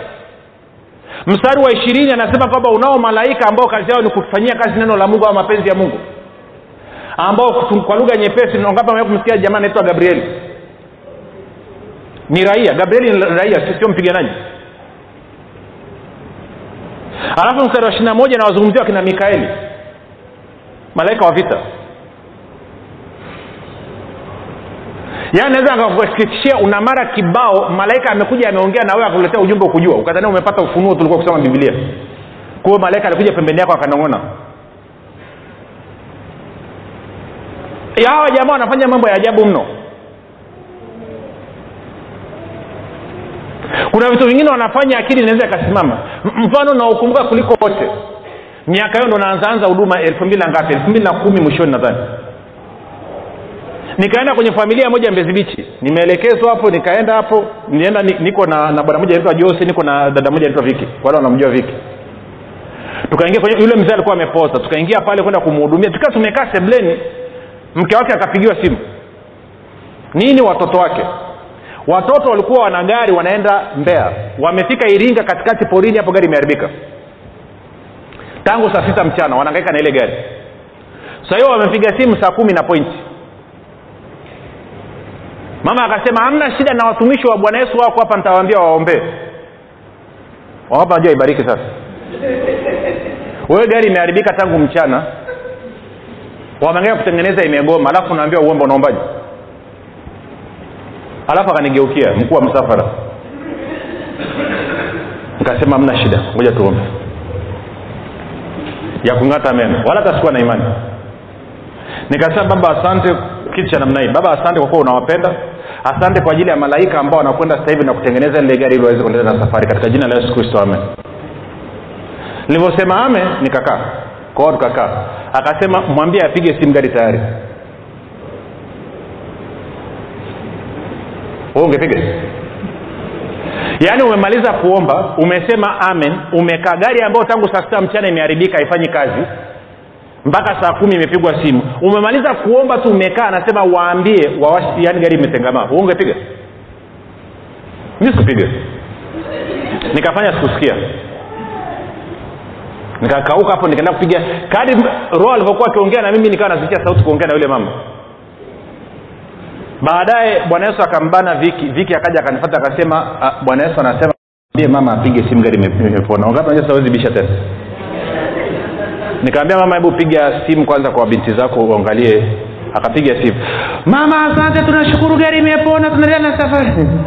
Mstari wa ishirini anasema kwamba unao malaika ambao kazi yao ni kufanyia kazi neno la mungu au mapenzi ya mungu. Ambao kwa lugha nyepesi ngapi kumsikia jamaa anaitwa gabrieli ni raia. Gabrieli ni raia sio mpiganaji alafu mstari wa ishiri na moja nawazungumzia wakina mikaeli malaika wa vita yaani naweza nikakuhakikishia una mara kibao malaika amekuja ameongea na wewe akuletea ujumbe ukujua. Ukadhania umepata ufunuo tulikuwa kusoma bibilia kwa malaika alikuja pembeni yako akanong'ona. Hawa jamaa wanafanya mambo ya ajabu mno. Kuna vitu vingine wanafanya akili inaweza ikasimama. Mfano naokumbuka kuliko wote. Miaka hiyo ndo naanzaanza huduma elfu mbili na ngapi? Elfu mbili na kumi mwishoni nadhani nikaenda kwenye familia moja mbezi bichi nimeelekezwa hapo nikaenda hapo. Nienda niko na, na bwana moja anaitwa jose niko na dada moja anaitwa viki wale wanamjua viki tukaingia kwenye yule mzee alikuwa amepoza. Tukaingia pale kwenda kumhudumia tukiwa tumekaa sebleni mke wake akapigiwa simu. Nini watoto wake? Watoto walikuwa wana gari wanaenda mbea wamefika iringa katikati porini hapo gari imeharibika. Tangu saa sita mchana wanaangaika na ile gari. Sa hiyo wamepiga simu saa kumi na pointi mama akasema hamna shida na watumishi wa bwana yesu wako hapa nitawaambia waombee wawapa najua ibariki sasa. Wewe gari imeharibika tangu mchana. Wameangaika kutengeneza imegoma. Alafu unaambia uombe unaombaji alafu akanigeukia mkuu wa msafara. Nikasema hamna shida ngoja tuombe. Ya kung'ata meno. Wala tasikuwa sikuwa na imani. Nikasema baba asante. Kitu cha namna hii. Baba asante kwa kuwa unawapenda asante kwa ajili ya malaika ambao wanakwenda sasa hivi na kutengeneza lile gari ili waweze kuendelea na safari. Katika jina la yesu kristo amen. Nilivyosema ame nikakaa. Kwao tukakaa. Akasema mwambie apige simu gari tayari. We ungepiga? Yaani umemaliza kuomba umesema amen umekaa. Gari ambayo tangu saa sita mchana imeharibika haifanyi kazi mpaka saa kumi imepigwa simu. Umemaliza kuomba tu umekaa anasema waambie yaani gari imetengamaa ungepiga mi sikupiga nikafanya sikusikia. Nikakauka hapo nikaenda kupiga kadi roho alivyokuwa akiongea na mimi nikawa nasikia sauti kuongea na yule mama. Baadaye bwana yesu akambana viki viki akaja akanifata akasema bwana yesu anasema ambie mama apige simu gari imepona wangapi bisha tena nikamwambia mama hebu piga simu kwanza kwa binti zako uangalie. Akapiga simu. Mama asante tunashukuru gari imepona tunaendelea na safari. Hmm?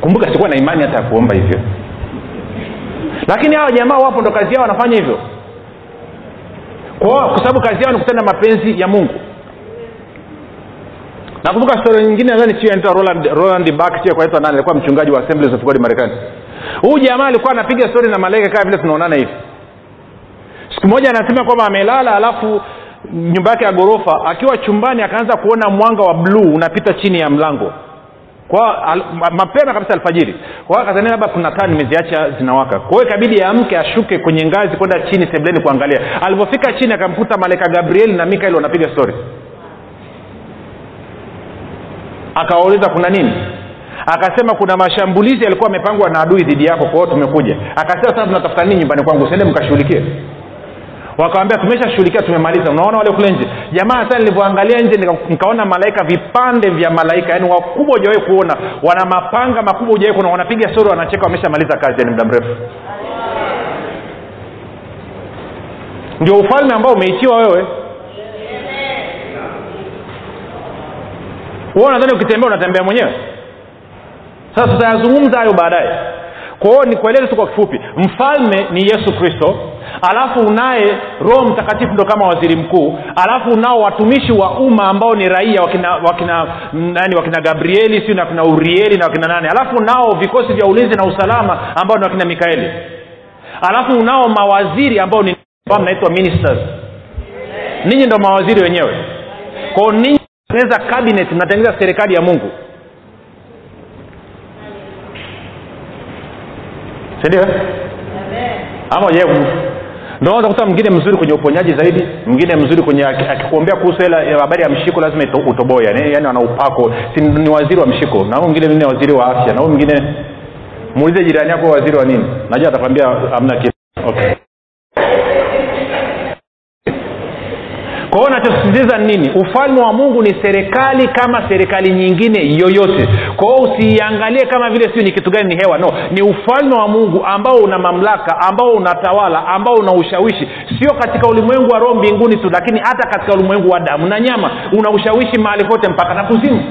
kumbuka sikuwa na imani hata ya kuomba hivyo. Lakini hawa jamaa wapo ndo kazi yao wanafanya hivyo. Kwa sababu kazi yao ni kutenda mapenzi ya mungu nakumbuka stori nyingine nadhani roland, roland back nani alikuwa mchungaji wa of god marekani. Huyu jamaa alikuwa anapiga stori na malaika kama vile tunaonana hivi. Siku moja anasema kwamba amelala alafu nyumba yake ya ghorofa akiwa chumbani akaanza kuona mwanga wa bluu unapita chini ya mlango. Kwa al, mapema kabisa alfajiri. Kwa labda kuna taa nimeziacha zinawaka. Kwa hiyo ikabidi amke ashuke kwenye ngazi kwenda chini sebleni kuangalia. Alivyofika chini akamkuta malaika gabrieli na mikael wanapiga stori akawauliza kuna nini? Akasema kuna mashambulizi yalikuwa amepangwa na adui dhidi yako kwao tumekuja. Akasema sasa tunatafuta nini nyumbani kwangu? Sende mkashughulikie. Wakawambia tumeshashughulikia tumemaliza. Unaona wale kule nje? Jamaa sasa nilivyoangalia nje nikaona malaika vipande vya malaika yaani wakubwa hujawahi kuona. Wana mapanga makubwa hujawahi kuona. Wanapiga sori wanacheka wameshamaliza kazi yani muda mrefu. Ndio ufalme ambao umeitiwa wewe huo nadhani ukitembea unatembea mwenyewe? Sasa tutayazungumza hayo baadaye. Kwa nikueleze tu kwa kifupi mfalme ni yesu kristo alafu unaye roho mtakatifu ndo kama waziri mkuu alafu unao watumishi wa umma ambao ni raia wakina wakina nani wakina gabrieli siu na wakina urieli na wakina nane alafu unao vikosi vya ulinzi na usalama ambao ni wakina mikaeli. Alafu unao mawaziri ambao ni mnaitwa ministers. Ninyi ndo mawaziri wenyewe. Kwao ninyi mnatengeneza cabinet mnatengeneza serikali ya mungu. Sindio ama je ndio kuta mwingine mzuri kwenye uponyaji zaidi mwingine mzuri kwenye akikuombea kuhusu hela habari ya mshiko lazima utoboe. Yani, yani ana upako. Si ni waziri wa mshiko. Na huyu mwingine ni waziri wa afya. Na huyu mwingine muulize jirani yako waziri wa nini. Najua atakwambia amna kitu. Okay kwa hiyo nachosisitiza nini? Ufalme wa mungu ni serikali kama serikali nyingine yoyote. Kwa hiyo usiiangalie kama vile sio ni kitu gani ni hewa. No ni ufalme wa mungu ambao una mamlaka ambao unatawala ambao una ushawishi. Sio katika ulimwengu wa roho mbinguni tu lakini hata katika ulimwengu wa damu na nyama. Una ushawishi mahali pote mpaka na kuzimu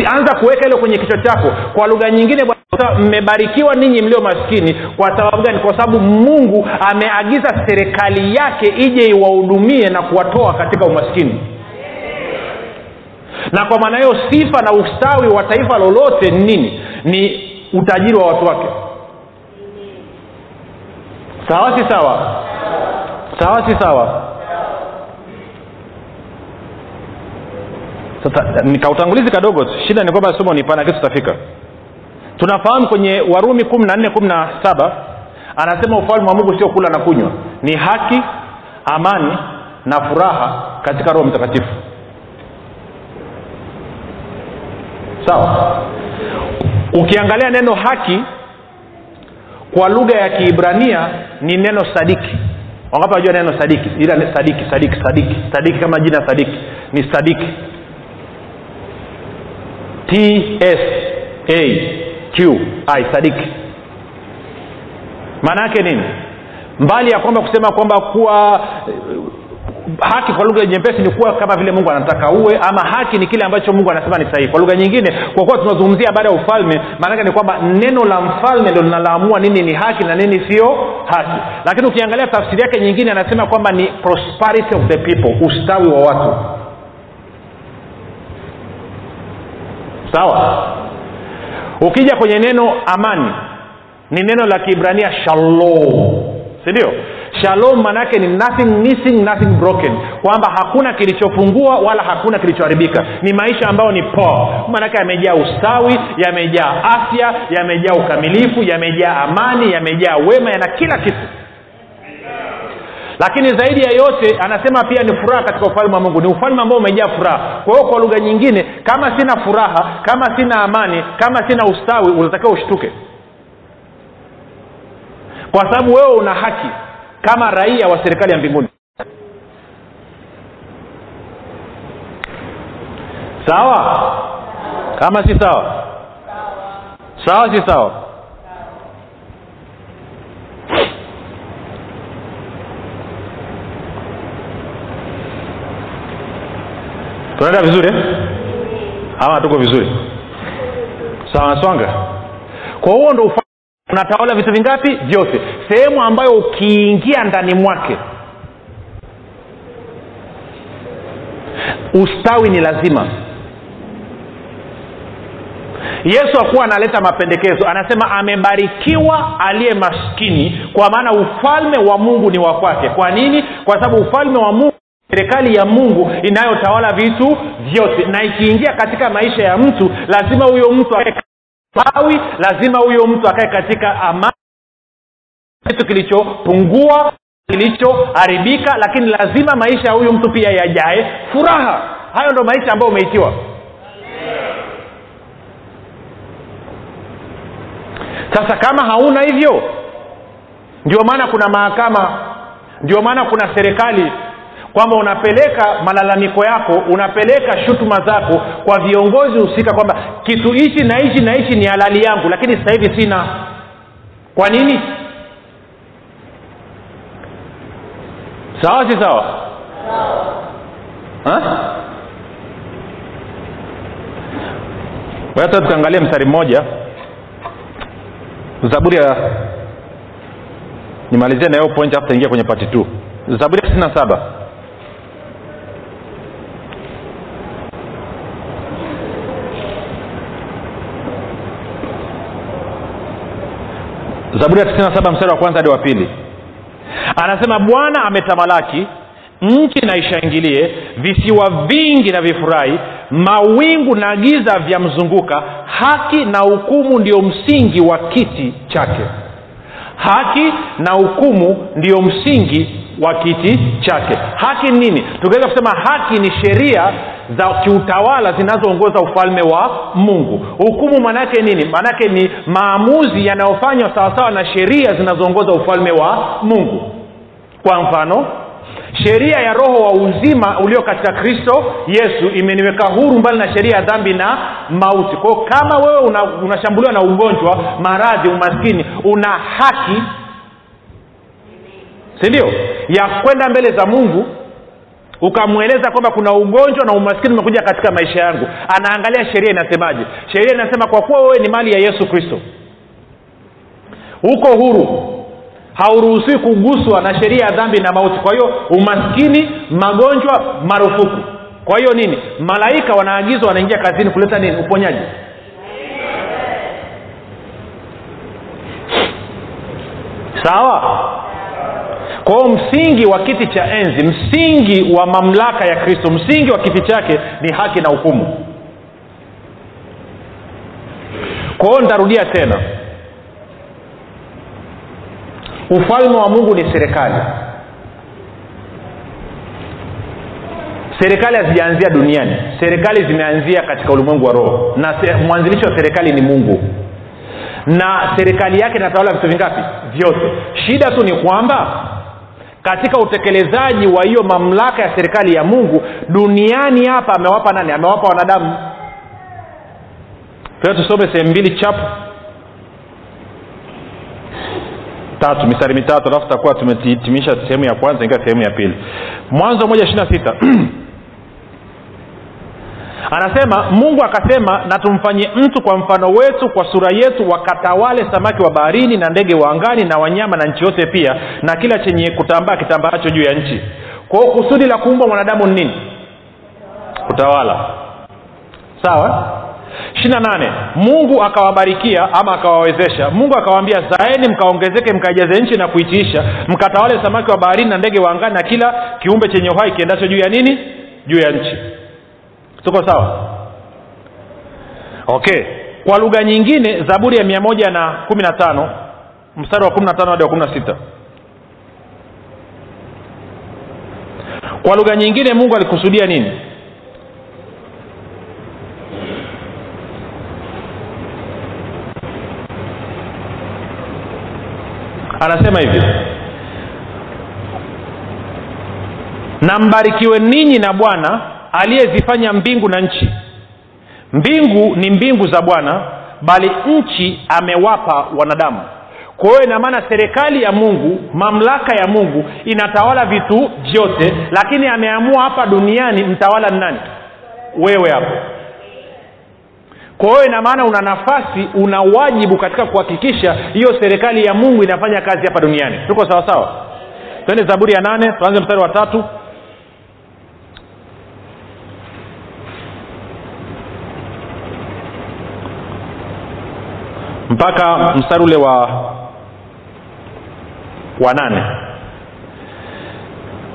sianza kuweka hilo kwenye kichwa chako. Kwa lugha nyingine mmebarikiwa ninyi mlio maskini. Kwa sababu gani? Kwa sababu mungu ameagiza serikali yake ije iwahudumie na kuwatoa katika umaskini. Na kwa maana hiyo sifa na ustawi wa taifa lolote ni nini? Ni utajiri wa watu wake. Sawa si sawa? Sawa si sawa sasa nikautangulizi kadogo shida ni kwamba somo ni pana kitu tutafika. Tunafahamu kwenye warumi kumi na nne kumi na saba anasema ufalme wa mungu sio kula na kunywa. Ni haki amani na furaha katika roho mtakatifu. Sawa? Ukiangalia neno haki kwa lugha ya kiibrania ni neno sadiki. Wangapi wajua neno sadiki? Ila sadiki sadiki sadiki sadiki kama jina sadiki. Ni sadiki t s a q. I sadiki maana yake nini? Mbali ya kwamba kusema kwamba kuwa haki kwa lugha nyepesi ni kuwa kama vile mungu anataka uwe ama haki ni kile ambacho mungu anasema ni sahihi. Kwa lugha nyingine kwa kuwa tunazungumzia habari ya ufalme maanake ni kwamba neno la mfalme ndo linaloamua nini ni haki na nini sio haki. Lakini ukiangalia tafsiri yake nyingine anasema kwamba ni prosperity of the people ustawi wa watu sawa. Ukija kwenye neno amani ni neno la kiibrania shalom. Sindio shalom maanaake ni nothing missing nothing broken. Kwamba hakuna kilichopungua wala hakuna kilichoharibika. Ni maisha ambayo ni poa. Maanake yamejaa ustawi yamejaa afya yamejaa ukamilifu yamejaa amani yamejaa wema yana kila kitu lakini zaidi ya yote anasema pia ni furaha katika ufalme wa mungu. Ni ufalme ambao umejaa furaha. Kwa hiyo kwa lugha nyingine kama sina furaha kama sina amani kama sina ustawi unatakiwa ushtuke. Kwa sababu wewe una haki kama raia wa serikali ya mbinguni. Sawa? Kama si sawa? Sawa si sawa tunaenda vizuri eh? ama tuko vizuri? Sawa naswanga kwa huo ndo unatawala vitu vingapi? Vyote. Sehemu ambayo ukiingia ndani mwake ustawi ni lazima. Yesu akuwa analeta mapendekezo. Anasema amebarikiwa aliye maskini kwa maana ufalme wa mungu ni wa kwake. Kwa nini? Kwa sababu ufalme wa mungu serikali ya mungu inayotawala vitu vyote na ikiingia katika maisha ya mtu lazima huyo mtu akae lazima huyo mtu akae katika amani. Kitu kilichopungua kilichoharibika lakini lazima maisha ya huyu mtu pia yajae furaha. Hayo ndo maisha ambayo umeitiwa. Sasa kama hauna hivyo ndio maana kuna mahakama ndio maana kuna serikali kwamba unapeleka malalamiko yako unapeleka shutuma zako kwa viongozi husika kwamba kitu hichi na hichi na hichi ni halali yangu lakini sasa hivi sina. Kwa nini? Sawa si sawa? Hata tukaangalia mstari mmoja. Zaburi ya nimalizia na hiyo point afu taingia kwenye pati t zaburi ya saba. Zaburi ya 97 mstari wa kwanza hadi wa pili. Anasema bwana ametamalaki nchi na ishangilie visiwa vingi na vifurahi mawingu na giza vyamzunguka haki na hukumu ndio msingi wa kiti chake. Haki na hukumu ndio msingi wa kiti chake. Haki nini? Tukiweza kusema haki ni sheria za kiutawala zinazoongoza ufalme wa mungu. Hukumu maanaake nini? Maanaake ni maamuzi yanayofanywa sawasawa na sheria zinazoongoza ufalme wa mungu. Kwa mfano sheria ya roho wa uzima ulio katika kristo yesu imeniweka huru mbali na sheria ya dhambi na mauti. Kwao kama wewe unashambuliwa una na ugonjwa maradhi umaskini una haki sindio ya kwenda mbele za mungu ukamweleza kwamba kuna ugonjwa na umaskini umekuja katika maisha yangu. Anaangalia sheria inasemaje? Sheria inasema kwa kuwa wewe ni mali ya yesu kristo. Uko huru. Hauruhusiwi kuguswa na sheria ya dhambi na mauti. Kwa hiyo umaskini magonjwa marufuku. Kwa hiyo nini? Malaika wanaagizwa wanaingia kazini kuleta nini? Uponyaji. Sawa kwa msingi wa kiti cha enzi msingi wa mamlaka ya kristo msingi wa kiti chake ni haki na hukumu. Kwa nitarudia tena. Ufalme wa mungu ni serikali. Serikali hazijaanzia duniani. Serikali zimeanzia katika ulimwengu wa roho. Na mwanzilishi wa serikali ni mungu. Na serikali yake inatawala vitu vingapi? Vyote. Shida tu ni kwamba katika utekelezaji wa hiyo mamlaka ya serikali ya mungu duniani hapa amewapa nani? Amewapa wanadamu. Pia tusome sehemu mbili chapu. Tatu mistari mitatu alafu tutakuwa tumehitimisha sehemu ya kwanza ingia sehemu ya pili. Mwanzo moja ishiri na sita anasema mungu akasema na tumfanye mtu kwa mfano wetu kwa sura yetu wakatawale samaki wa baharini na ndege wa angani na wanyama na nchi yote pia na kila chenye kutambaa kitambaacho juu ya nchi. Kwao kusudi la kuumbwa mwanadamu ni nini? Kutawala. Sawa? Ishiri nane. Mungu akawabarikia ama akawawezesha. Mungu akawaambia zaeni mkaongezeke mkaijaze nchi na kuitiisha mkatawale samaki wa baharini na ndege wa angani na kila kiumbe chenye uhai kiendacho juu ya nini? Juu ya nchi tuko sawa? Okay. Kwa lugha nyingine zaburi ya mia moja na kumi na tano mstari wa kumi na tano hadi wa kumi na sita. Kwa lugha nyingine mungu alikusudia nini? Anasema hivi. Na mbarikiwe ninyi na bwana aliyezifanya mbingu na nchi. Mbingu ni mbingu za bwana bali nchi amewapa wanadamu. Kwa hiyo ina maana serikali ya mungu mamlaka ya mungu inatawala vitu vyote lakini ameamua hapa duniani mtawala ni nani? Wewe hapo. Kwa hiyo ina maana una nafasi una wajibu katika kuhakikisha hiyo serikali ya mungu inafanya kazi hapa duniani. Tuko sawasawa twende zaburi ya nane tuanze mstari wa tatu mpaka mstari ule wa wa nane.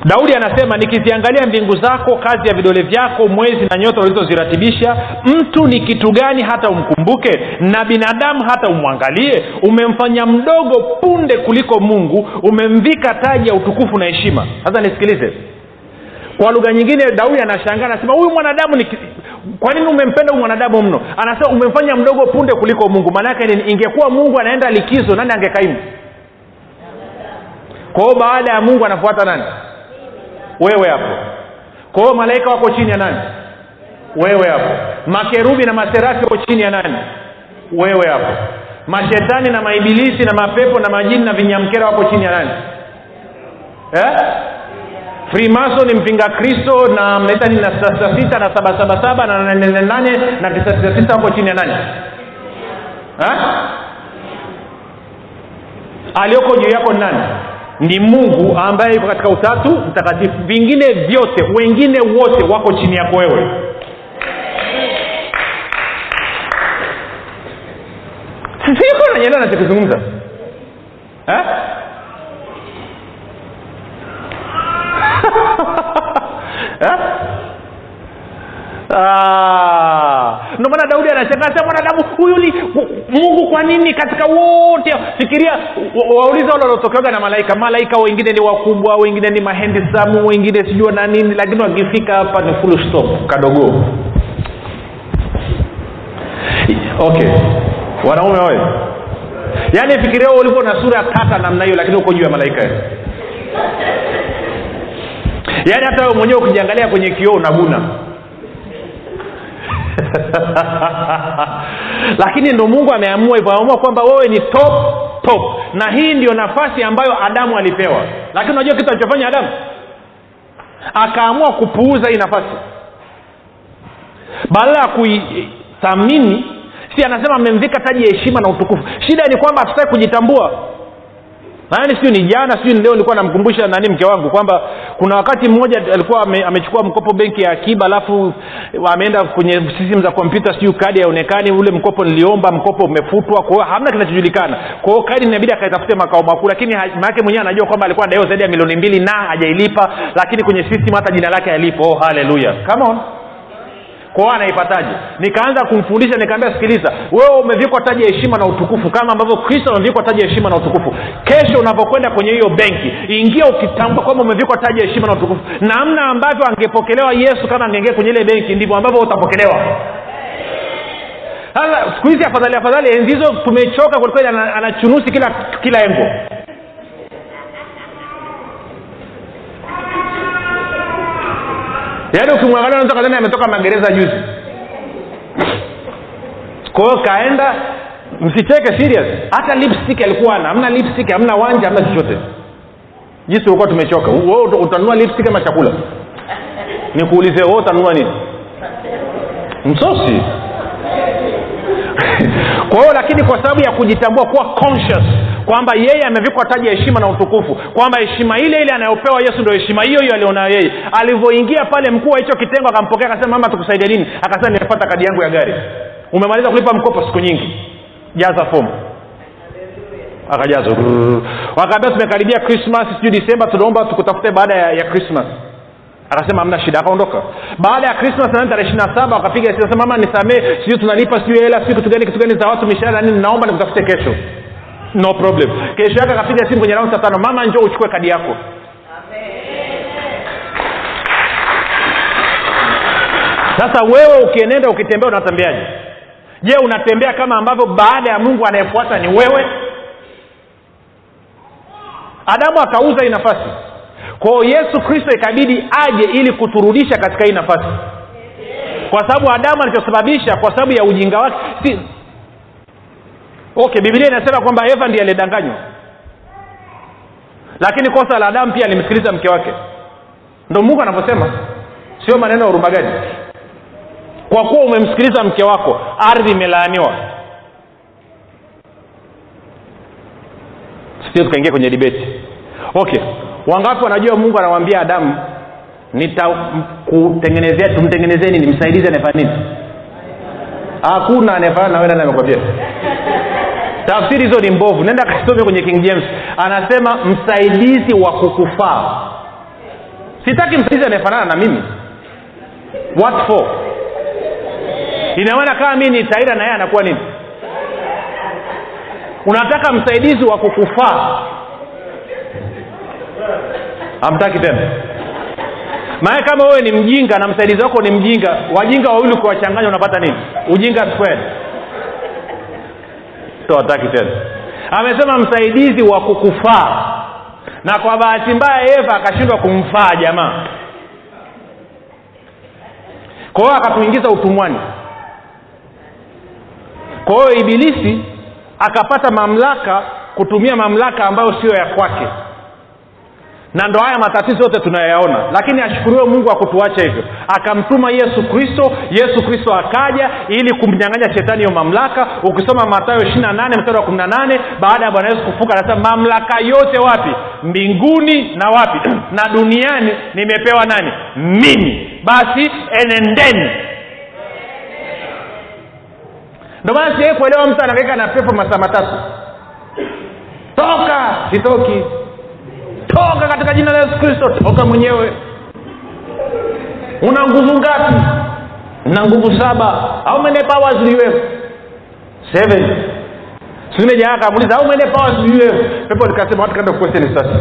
Daudi anasema nikiziangalia mbingu zako kazi ya vidole vyako mwezi na nyota ulizoziratibisha mtu ni kitu gani hata umkumbuke? Na binadamu hata umwangalie? Umemfanya mdogo punde kuliko mungu umemvika taji ya utukufu na heshima. Sasa nisikilize kwa lugha nyingine daudi anashangaa anasema huyu mwanadamu ni kwa nini umempenda huyu mwanadamu mno? Anasema umemfanya mdogo punde kuliko mungu. Maanaake nini? Ingekuwa mungu anaenda likizo nani angekaimu? Kwa baada ya mungu anafuata nani? Wewe hapo. Kwa malaika wako chini ya nani? Wewe hapo. Makerubi na maserafi wako chini ya nani? Wewe hapo. Mashetani na maibilisi na mapepo na majini na vinyamkera wako chini ya nani? Eh? Frimaso ni mpinga kristo na mnaita na sita sita na saba na nane nane nane na tisa tisa wako chini ya nani? Ha? aliyoko juu yako ni nani? Ni mungu ambaye yuko katika utatu mtakatifu. Vingine vyote wengine wote wako chini yako wewe. Siko nanyelea nachokizungumza eh? Ah, ndio maana daudi anashangaa sema mwanadamu huyu mungu kwa nini katika wote fikiria wa- wauliza wale waliotokewaga na malaika. Malaika wengine ni wakubwa wengine ni mahendisamu wengine sijua na nini lakini wakifika hapa ni full stop kadogo. Okay. Wanaume oye yaani fikiria ulivyo na sura tata namna hiyo lakini uko juu ya malaika yaani hata wewe mwenyewe ukijiangalia kwenye kioo unaguna lakini ndo mungu ameamua hivyo ameamua kwamba wewe ni top top. Na hii ndio nafasi ambayo adamu alipewa. Lakini unajua kitu alichofanya adamu? Akaamua kupuuza hii nafasi. Badala ya kuithamini si anasema amemvika taji ya heshima na utukufu. Shida ni kwamba hatutaki kujitambua yaani sijui ni jana sijui leo nilikuwa namkumbusha nani mke wangu kwamba kuna wakati mmoja alikuwa ame, amechukua mkopo benki ya akiba alafu ameenda kwenye system za kompyuta sijui kadi haionekani ule mkopo niliomba mkopo umefutwa kwa hiyo hamna kinachojulikana. Kwa kadi inabidi akaitafute makao makuu lakini maake mwenyewe anajua kwamba alikuwa anadaiwa zaidi ya milioni mbili na hajailipa lakini kwenye system hata jina lake alipo oh, haleluya. Come on kwao anaipataje? Nikaanza kumfundisha nikaambia sikiliza wewe umevikwa taji ya heshima na utukufu kama ambavyo kristo amevikwa taji ya heshima na utukufu. Kesho unapokwenda kwenye hiyo benki ingia ukitambua kwamba umevikwa taji ya heshima na utukufu. Namna ambavyo angepokelewa yesu kama angeingia kwenye ile benki ndivyo ambavyo utapokelewa. Sasa siku hizi afadhali afadhali enzi hizo tumechoka kwelikweli anachunusi kila kila engo yaani ukimwangalia unaweza kadhani ametoka magereza juzi. Kwa kaenda msicheke serious. Hata lipstick alikuwa ana. Hamna lipstick hamna wanja hamna chochote. Jinsi ulikuwa tumechoka. Utanunua lipstick ama chakula? Nikuulize wewe utanunua nini? Msosi kwa hiyo lakini kwa sababu ya kujitambua kuwa conscious kwamba yeye amevikwa taji ya heshima na utukufu kwamba heshima ile ile anayopewa yesu ndio heshima hiyo hiyo alionayo yeye alivyoingia pale mkuu wa hicho kitengo akampokea akasema mama tukusaidie nini? Akasema nimepata kadi yangu ya gari. Umemaliza kulipa mkopo siku nyingi. Jaza fomu. Akajaza. Wakaambia tumekaribia krismas sijui disemba tunaomba tukutafute baada ya, ya krismas akasema hamna shida. Akaondoka. Baada ya krismas nani tarehe ishiri na saba wakapiga sema mama nisamee sijui tunalipa sijui hela sijui kitu gani za watu mishahara nini naomba nikutafute kesho. No problem. Kesho yake akapiga simu kwenye raundi saa tano mama njo uchukue kadi yako. Sasa wewe ukienenda ukitembea unatembeaje je unatembea kama ambavyo baada ya mungu anayefuata ni wewe? Adamu akauza hii nafasi kwao yesu kristo ikabidi aje ili kuturudisha katika hii nafasi. Kwa sababu adamu alichosababisha kwa sababu ya ujinga wake si okay biblia inasema kwamba eva ndiye alidanganywa. Lakini kosa la adamu pia alimsikiliza mke wake. Ndo mungu anavyosema. Sio maneno ya urumagani kwa kuwa umemsikiliza mke wako ardhi imelaaniwa. Sio tukaingia kwenye dibeti okay wangapi wanajua mungu anawambia adamu nitakutengenezea tumtengenezee nini msaidizi anafanya nini hakuna anayefanana na wewe amekwambia? Tafsiri hizo ni mbovu. Nenda kasome kwenye king james. Anasema msaidizi wa kukufaa. Sitaki msaidizi anayefanana na mimi. What for? Inamaana kama mii ni taira na yeye anakuwa nini? Unataka msaidizi wa kukufaa hamtaki tena. Maana kama wewe ni mjinga na msaidizi wako ni mjinga wajinga wawili kuwachanganya unapata nini? Ujinga squared so hataki tena. Amesema msaidizi wa kukufaa. Na kwa bahati mbaya eva akashindwa kumfaa jamaa. Kwa hiyo akatuingiza utumwani. Kwa hiyo ibilisi akapata mamlaka kutumia mamlaka ambayo sio ya kwake na ndo haya matatizo yote tunayaona lakini ashukuriwe mungu akutuacha hivyo. Akamtuma yesu kristo yesu kristo akaja ili kumnyang'anya shetani hiyo mamlaka. Ukisoma matayo ishiri na nane mstari wa kumi na nane baada ya bwana yesu kufuka anasema mamlaka yote wapi? Mbinguni na wapi? Na duniani nimepewa nani? Mimi. Basi enendeni. Ndo maana kuelewa mtu anakaika na pepo masaa matatu. Toka sitoki toka katika jina la yesu kristo toka mwenyewe. Una nguvu ngapi? Na nguvu saba. How many powers do you have seven. Simeja jana akamuliza how many powers do you pepo likasema watu kaenda question sasa.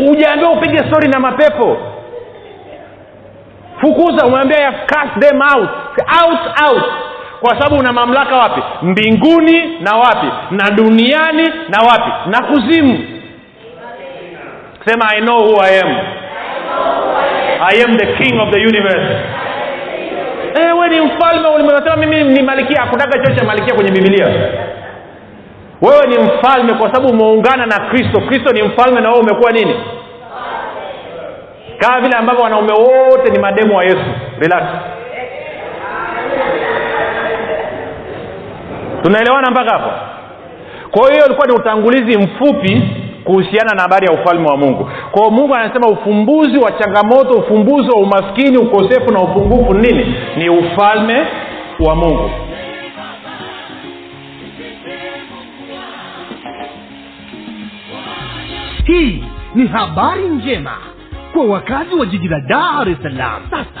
Ujaambia upige stori na mapepo. Fukuza umwambia cast them out. Out out kwa sababu una mamlaka wapi? Mbinguni na wapi? Na duniani na wapi? Na kuzimu. Sema i know who i am. I am the king of the universe. E, ni mfalme ulimwesema mimi ni malikia hakutaka choo cha malikia kwenye bibilia wewe ni mfalme kwa sababu umeungana na kristo. Kristo ni mfalme na wewe umekuwa nini? Kama vile ambavyo wanaume wote ni mademu wa yesu. Relax tunaelewana mpaka hapo? Kwa hiyo ilikuwa ni utangulizi mfupi kuhusiana na habari ya ufalme wa mungu. Kwao mungu anasema ufumbuzi wa changamoto ufumbuzi wa umaskini ukosefu na upungufu nini? Ni ufalme wa mungu. Hii ni habari njema kwa wakazi wa jiji la dar es salaam. Sasa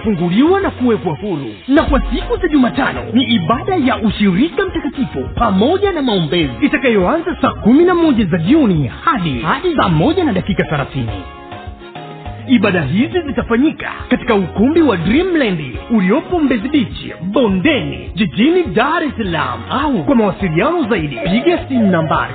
watafunguliwa na kuwekwa huru. Na kwa siku za jumatano ni ibada ya ushirika mtakatifu pamoja na maombezi itakayoanza saa kumi na moja za jioni hadi hadi saa moja na dakika thelathini. Ibada hizi zitafanyika katika ukumbi wa dreamland uliopo mbezi bichi bondeni jijini dar es salaam. Au kwa mawasiliano zaidi piga simu nambari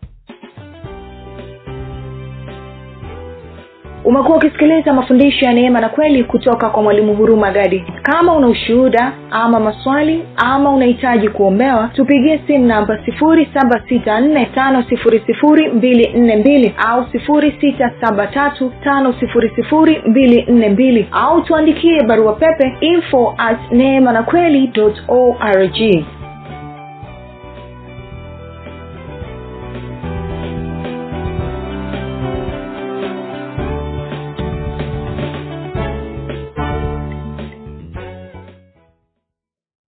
umekuwa ukisikiliza mafundisho ya neema na kweli kutoka kwa mwalimu huruma gadi. Kama una ushuhuda ama maswali ama unahitaji kuombewa tupigie simu namba 7645242 au 6735242 au tuandikie barua pepe info at neema na kweli org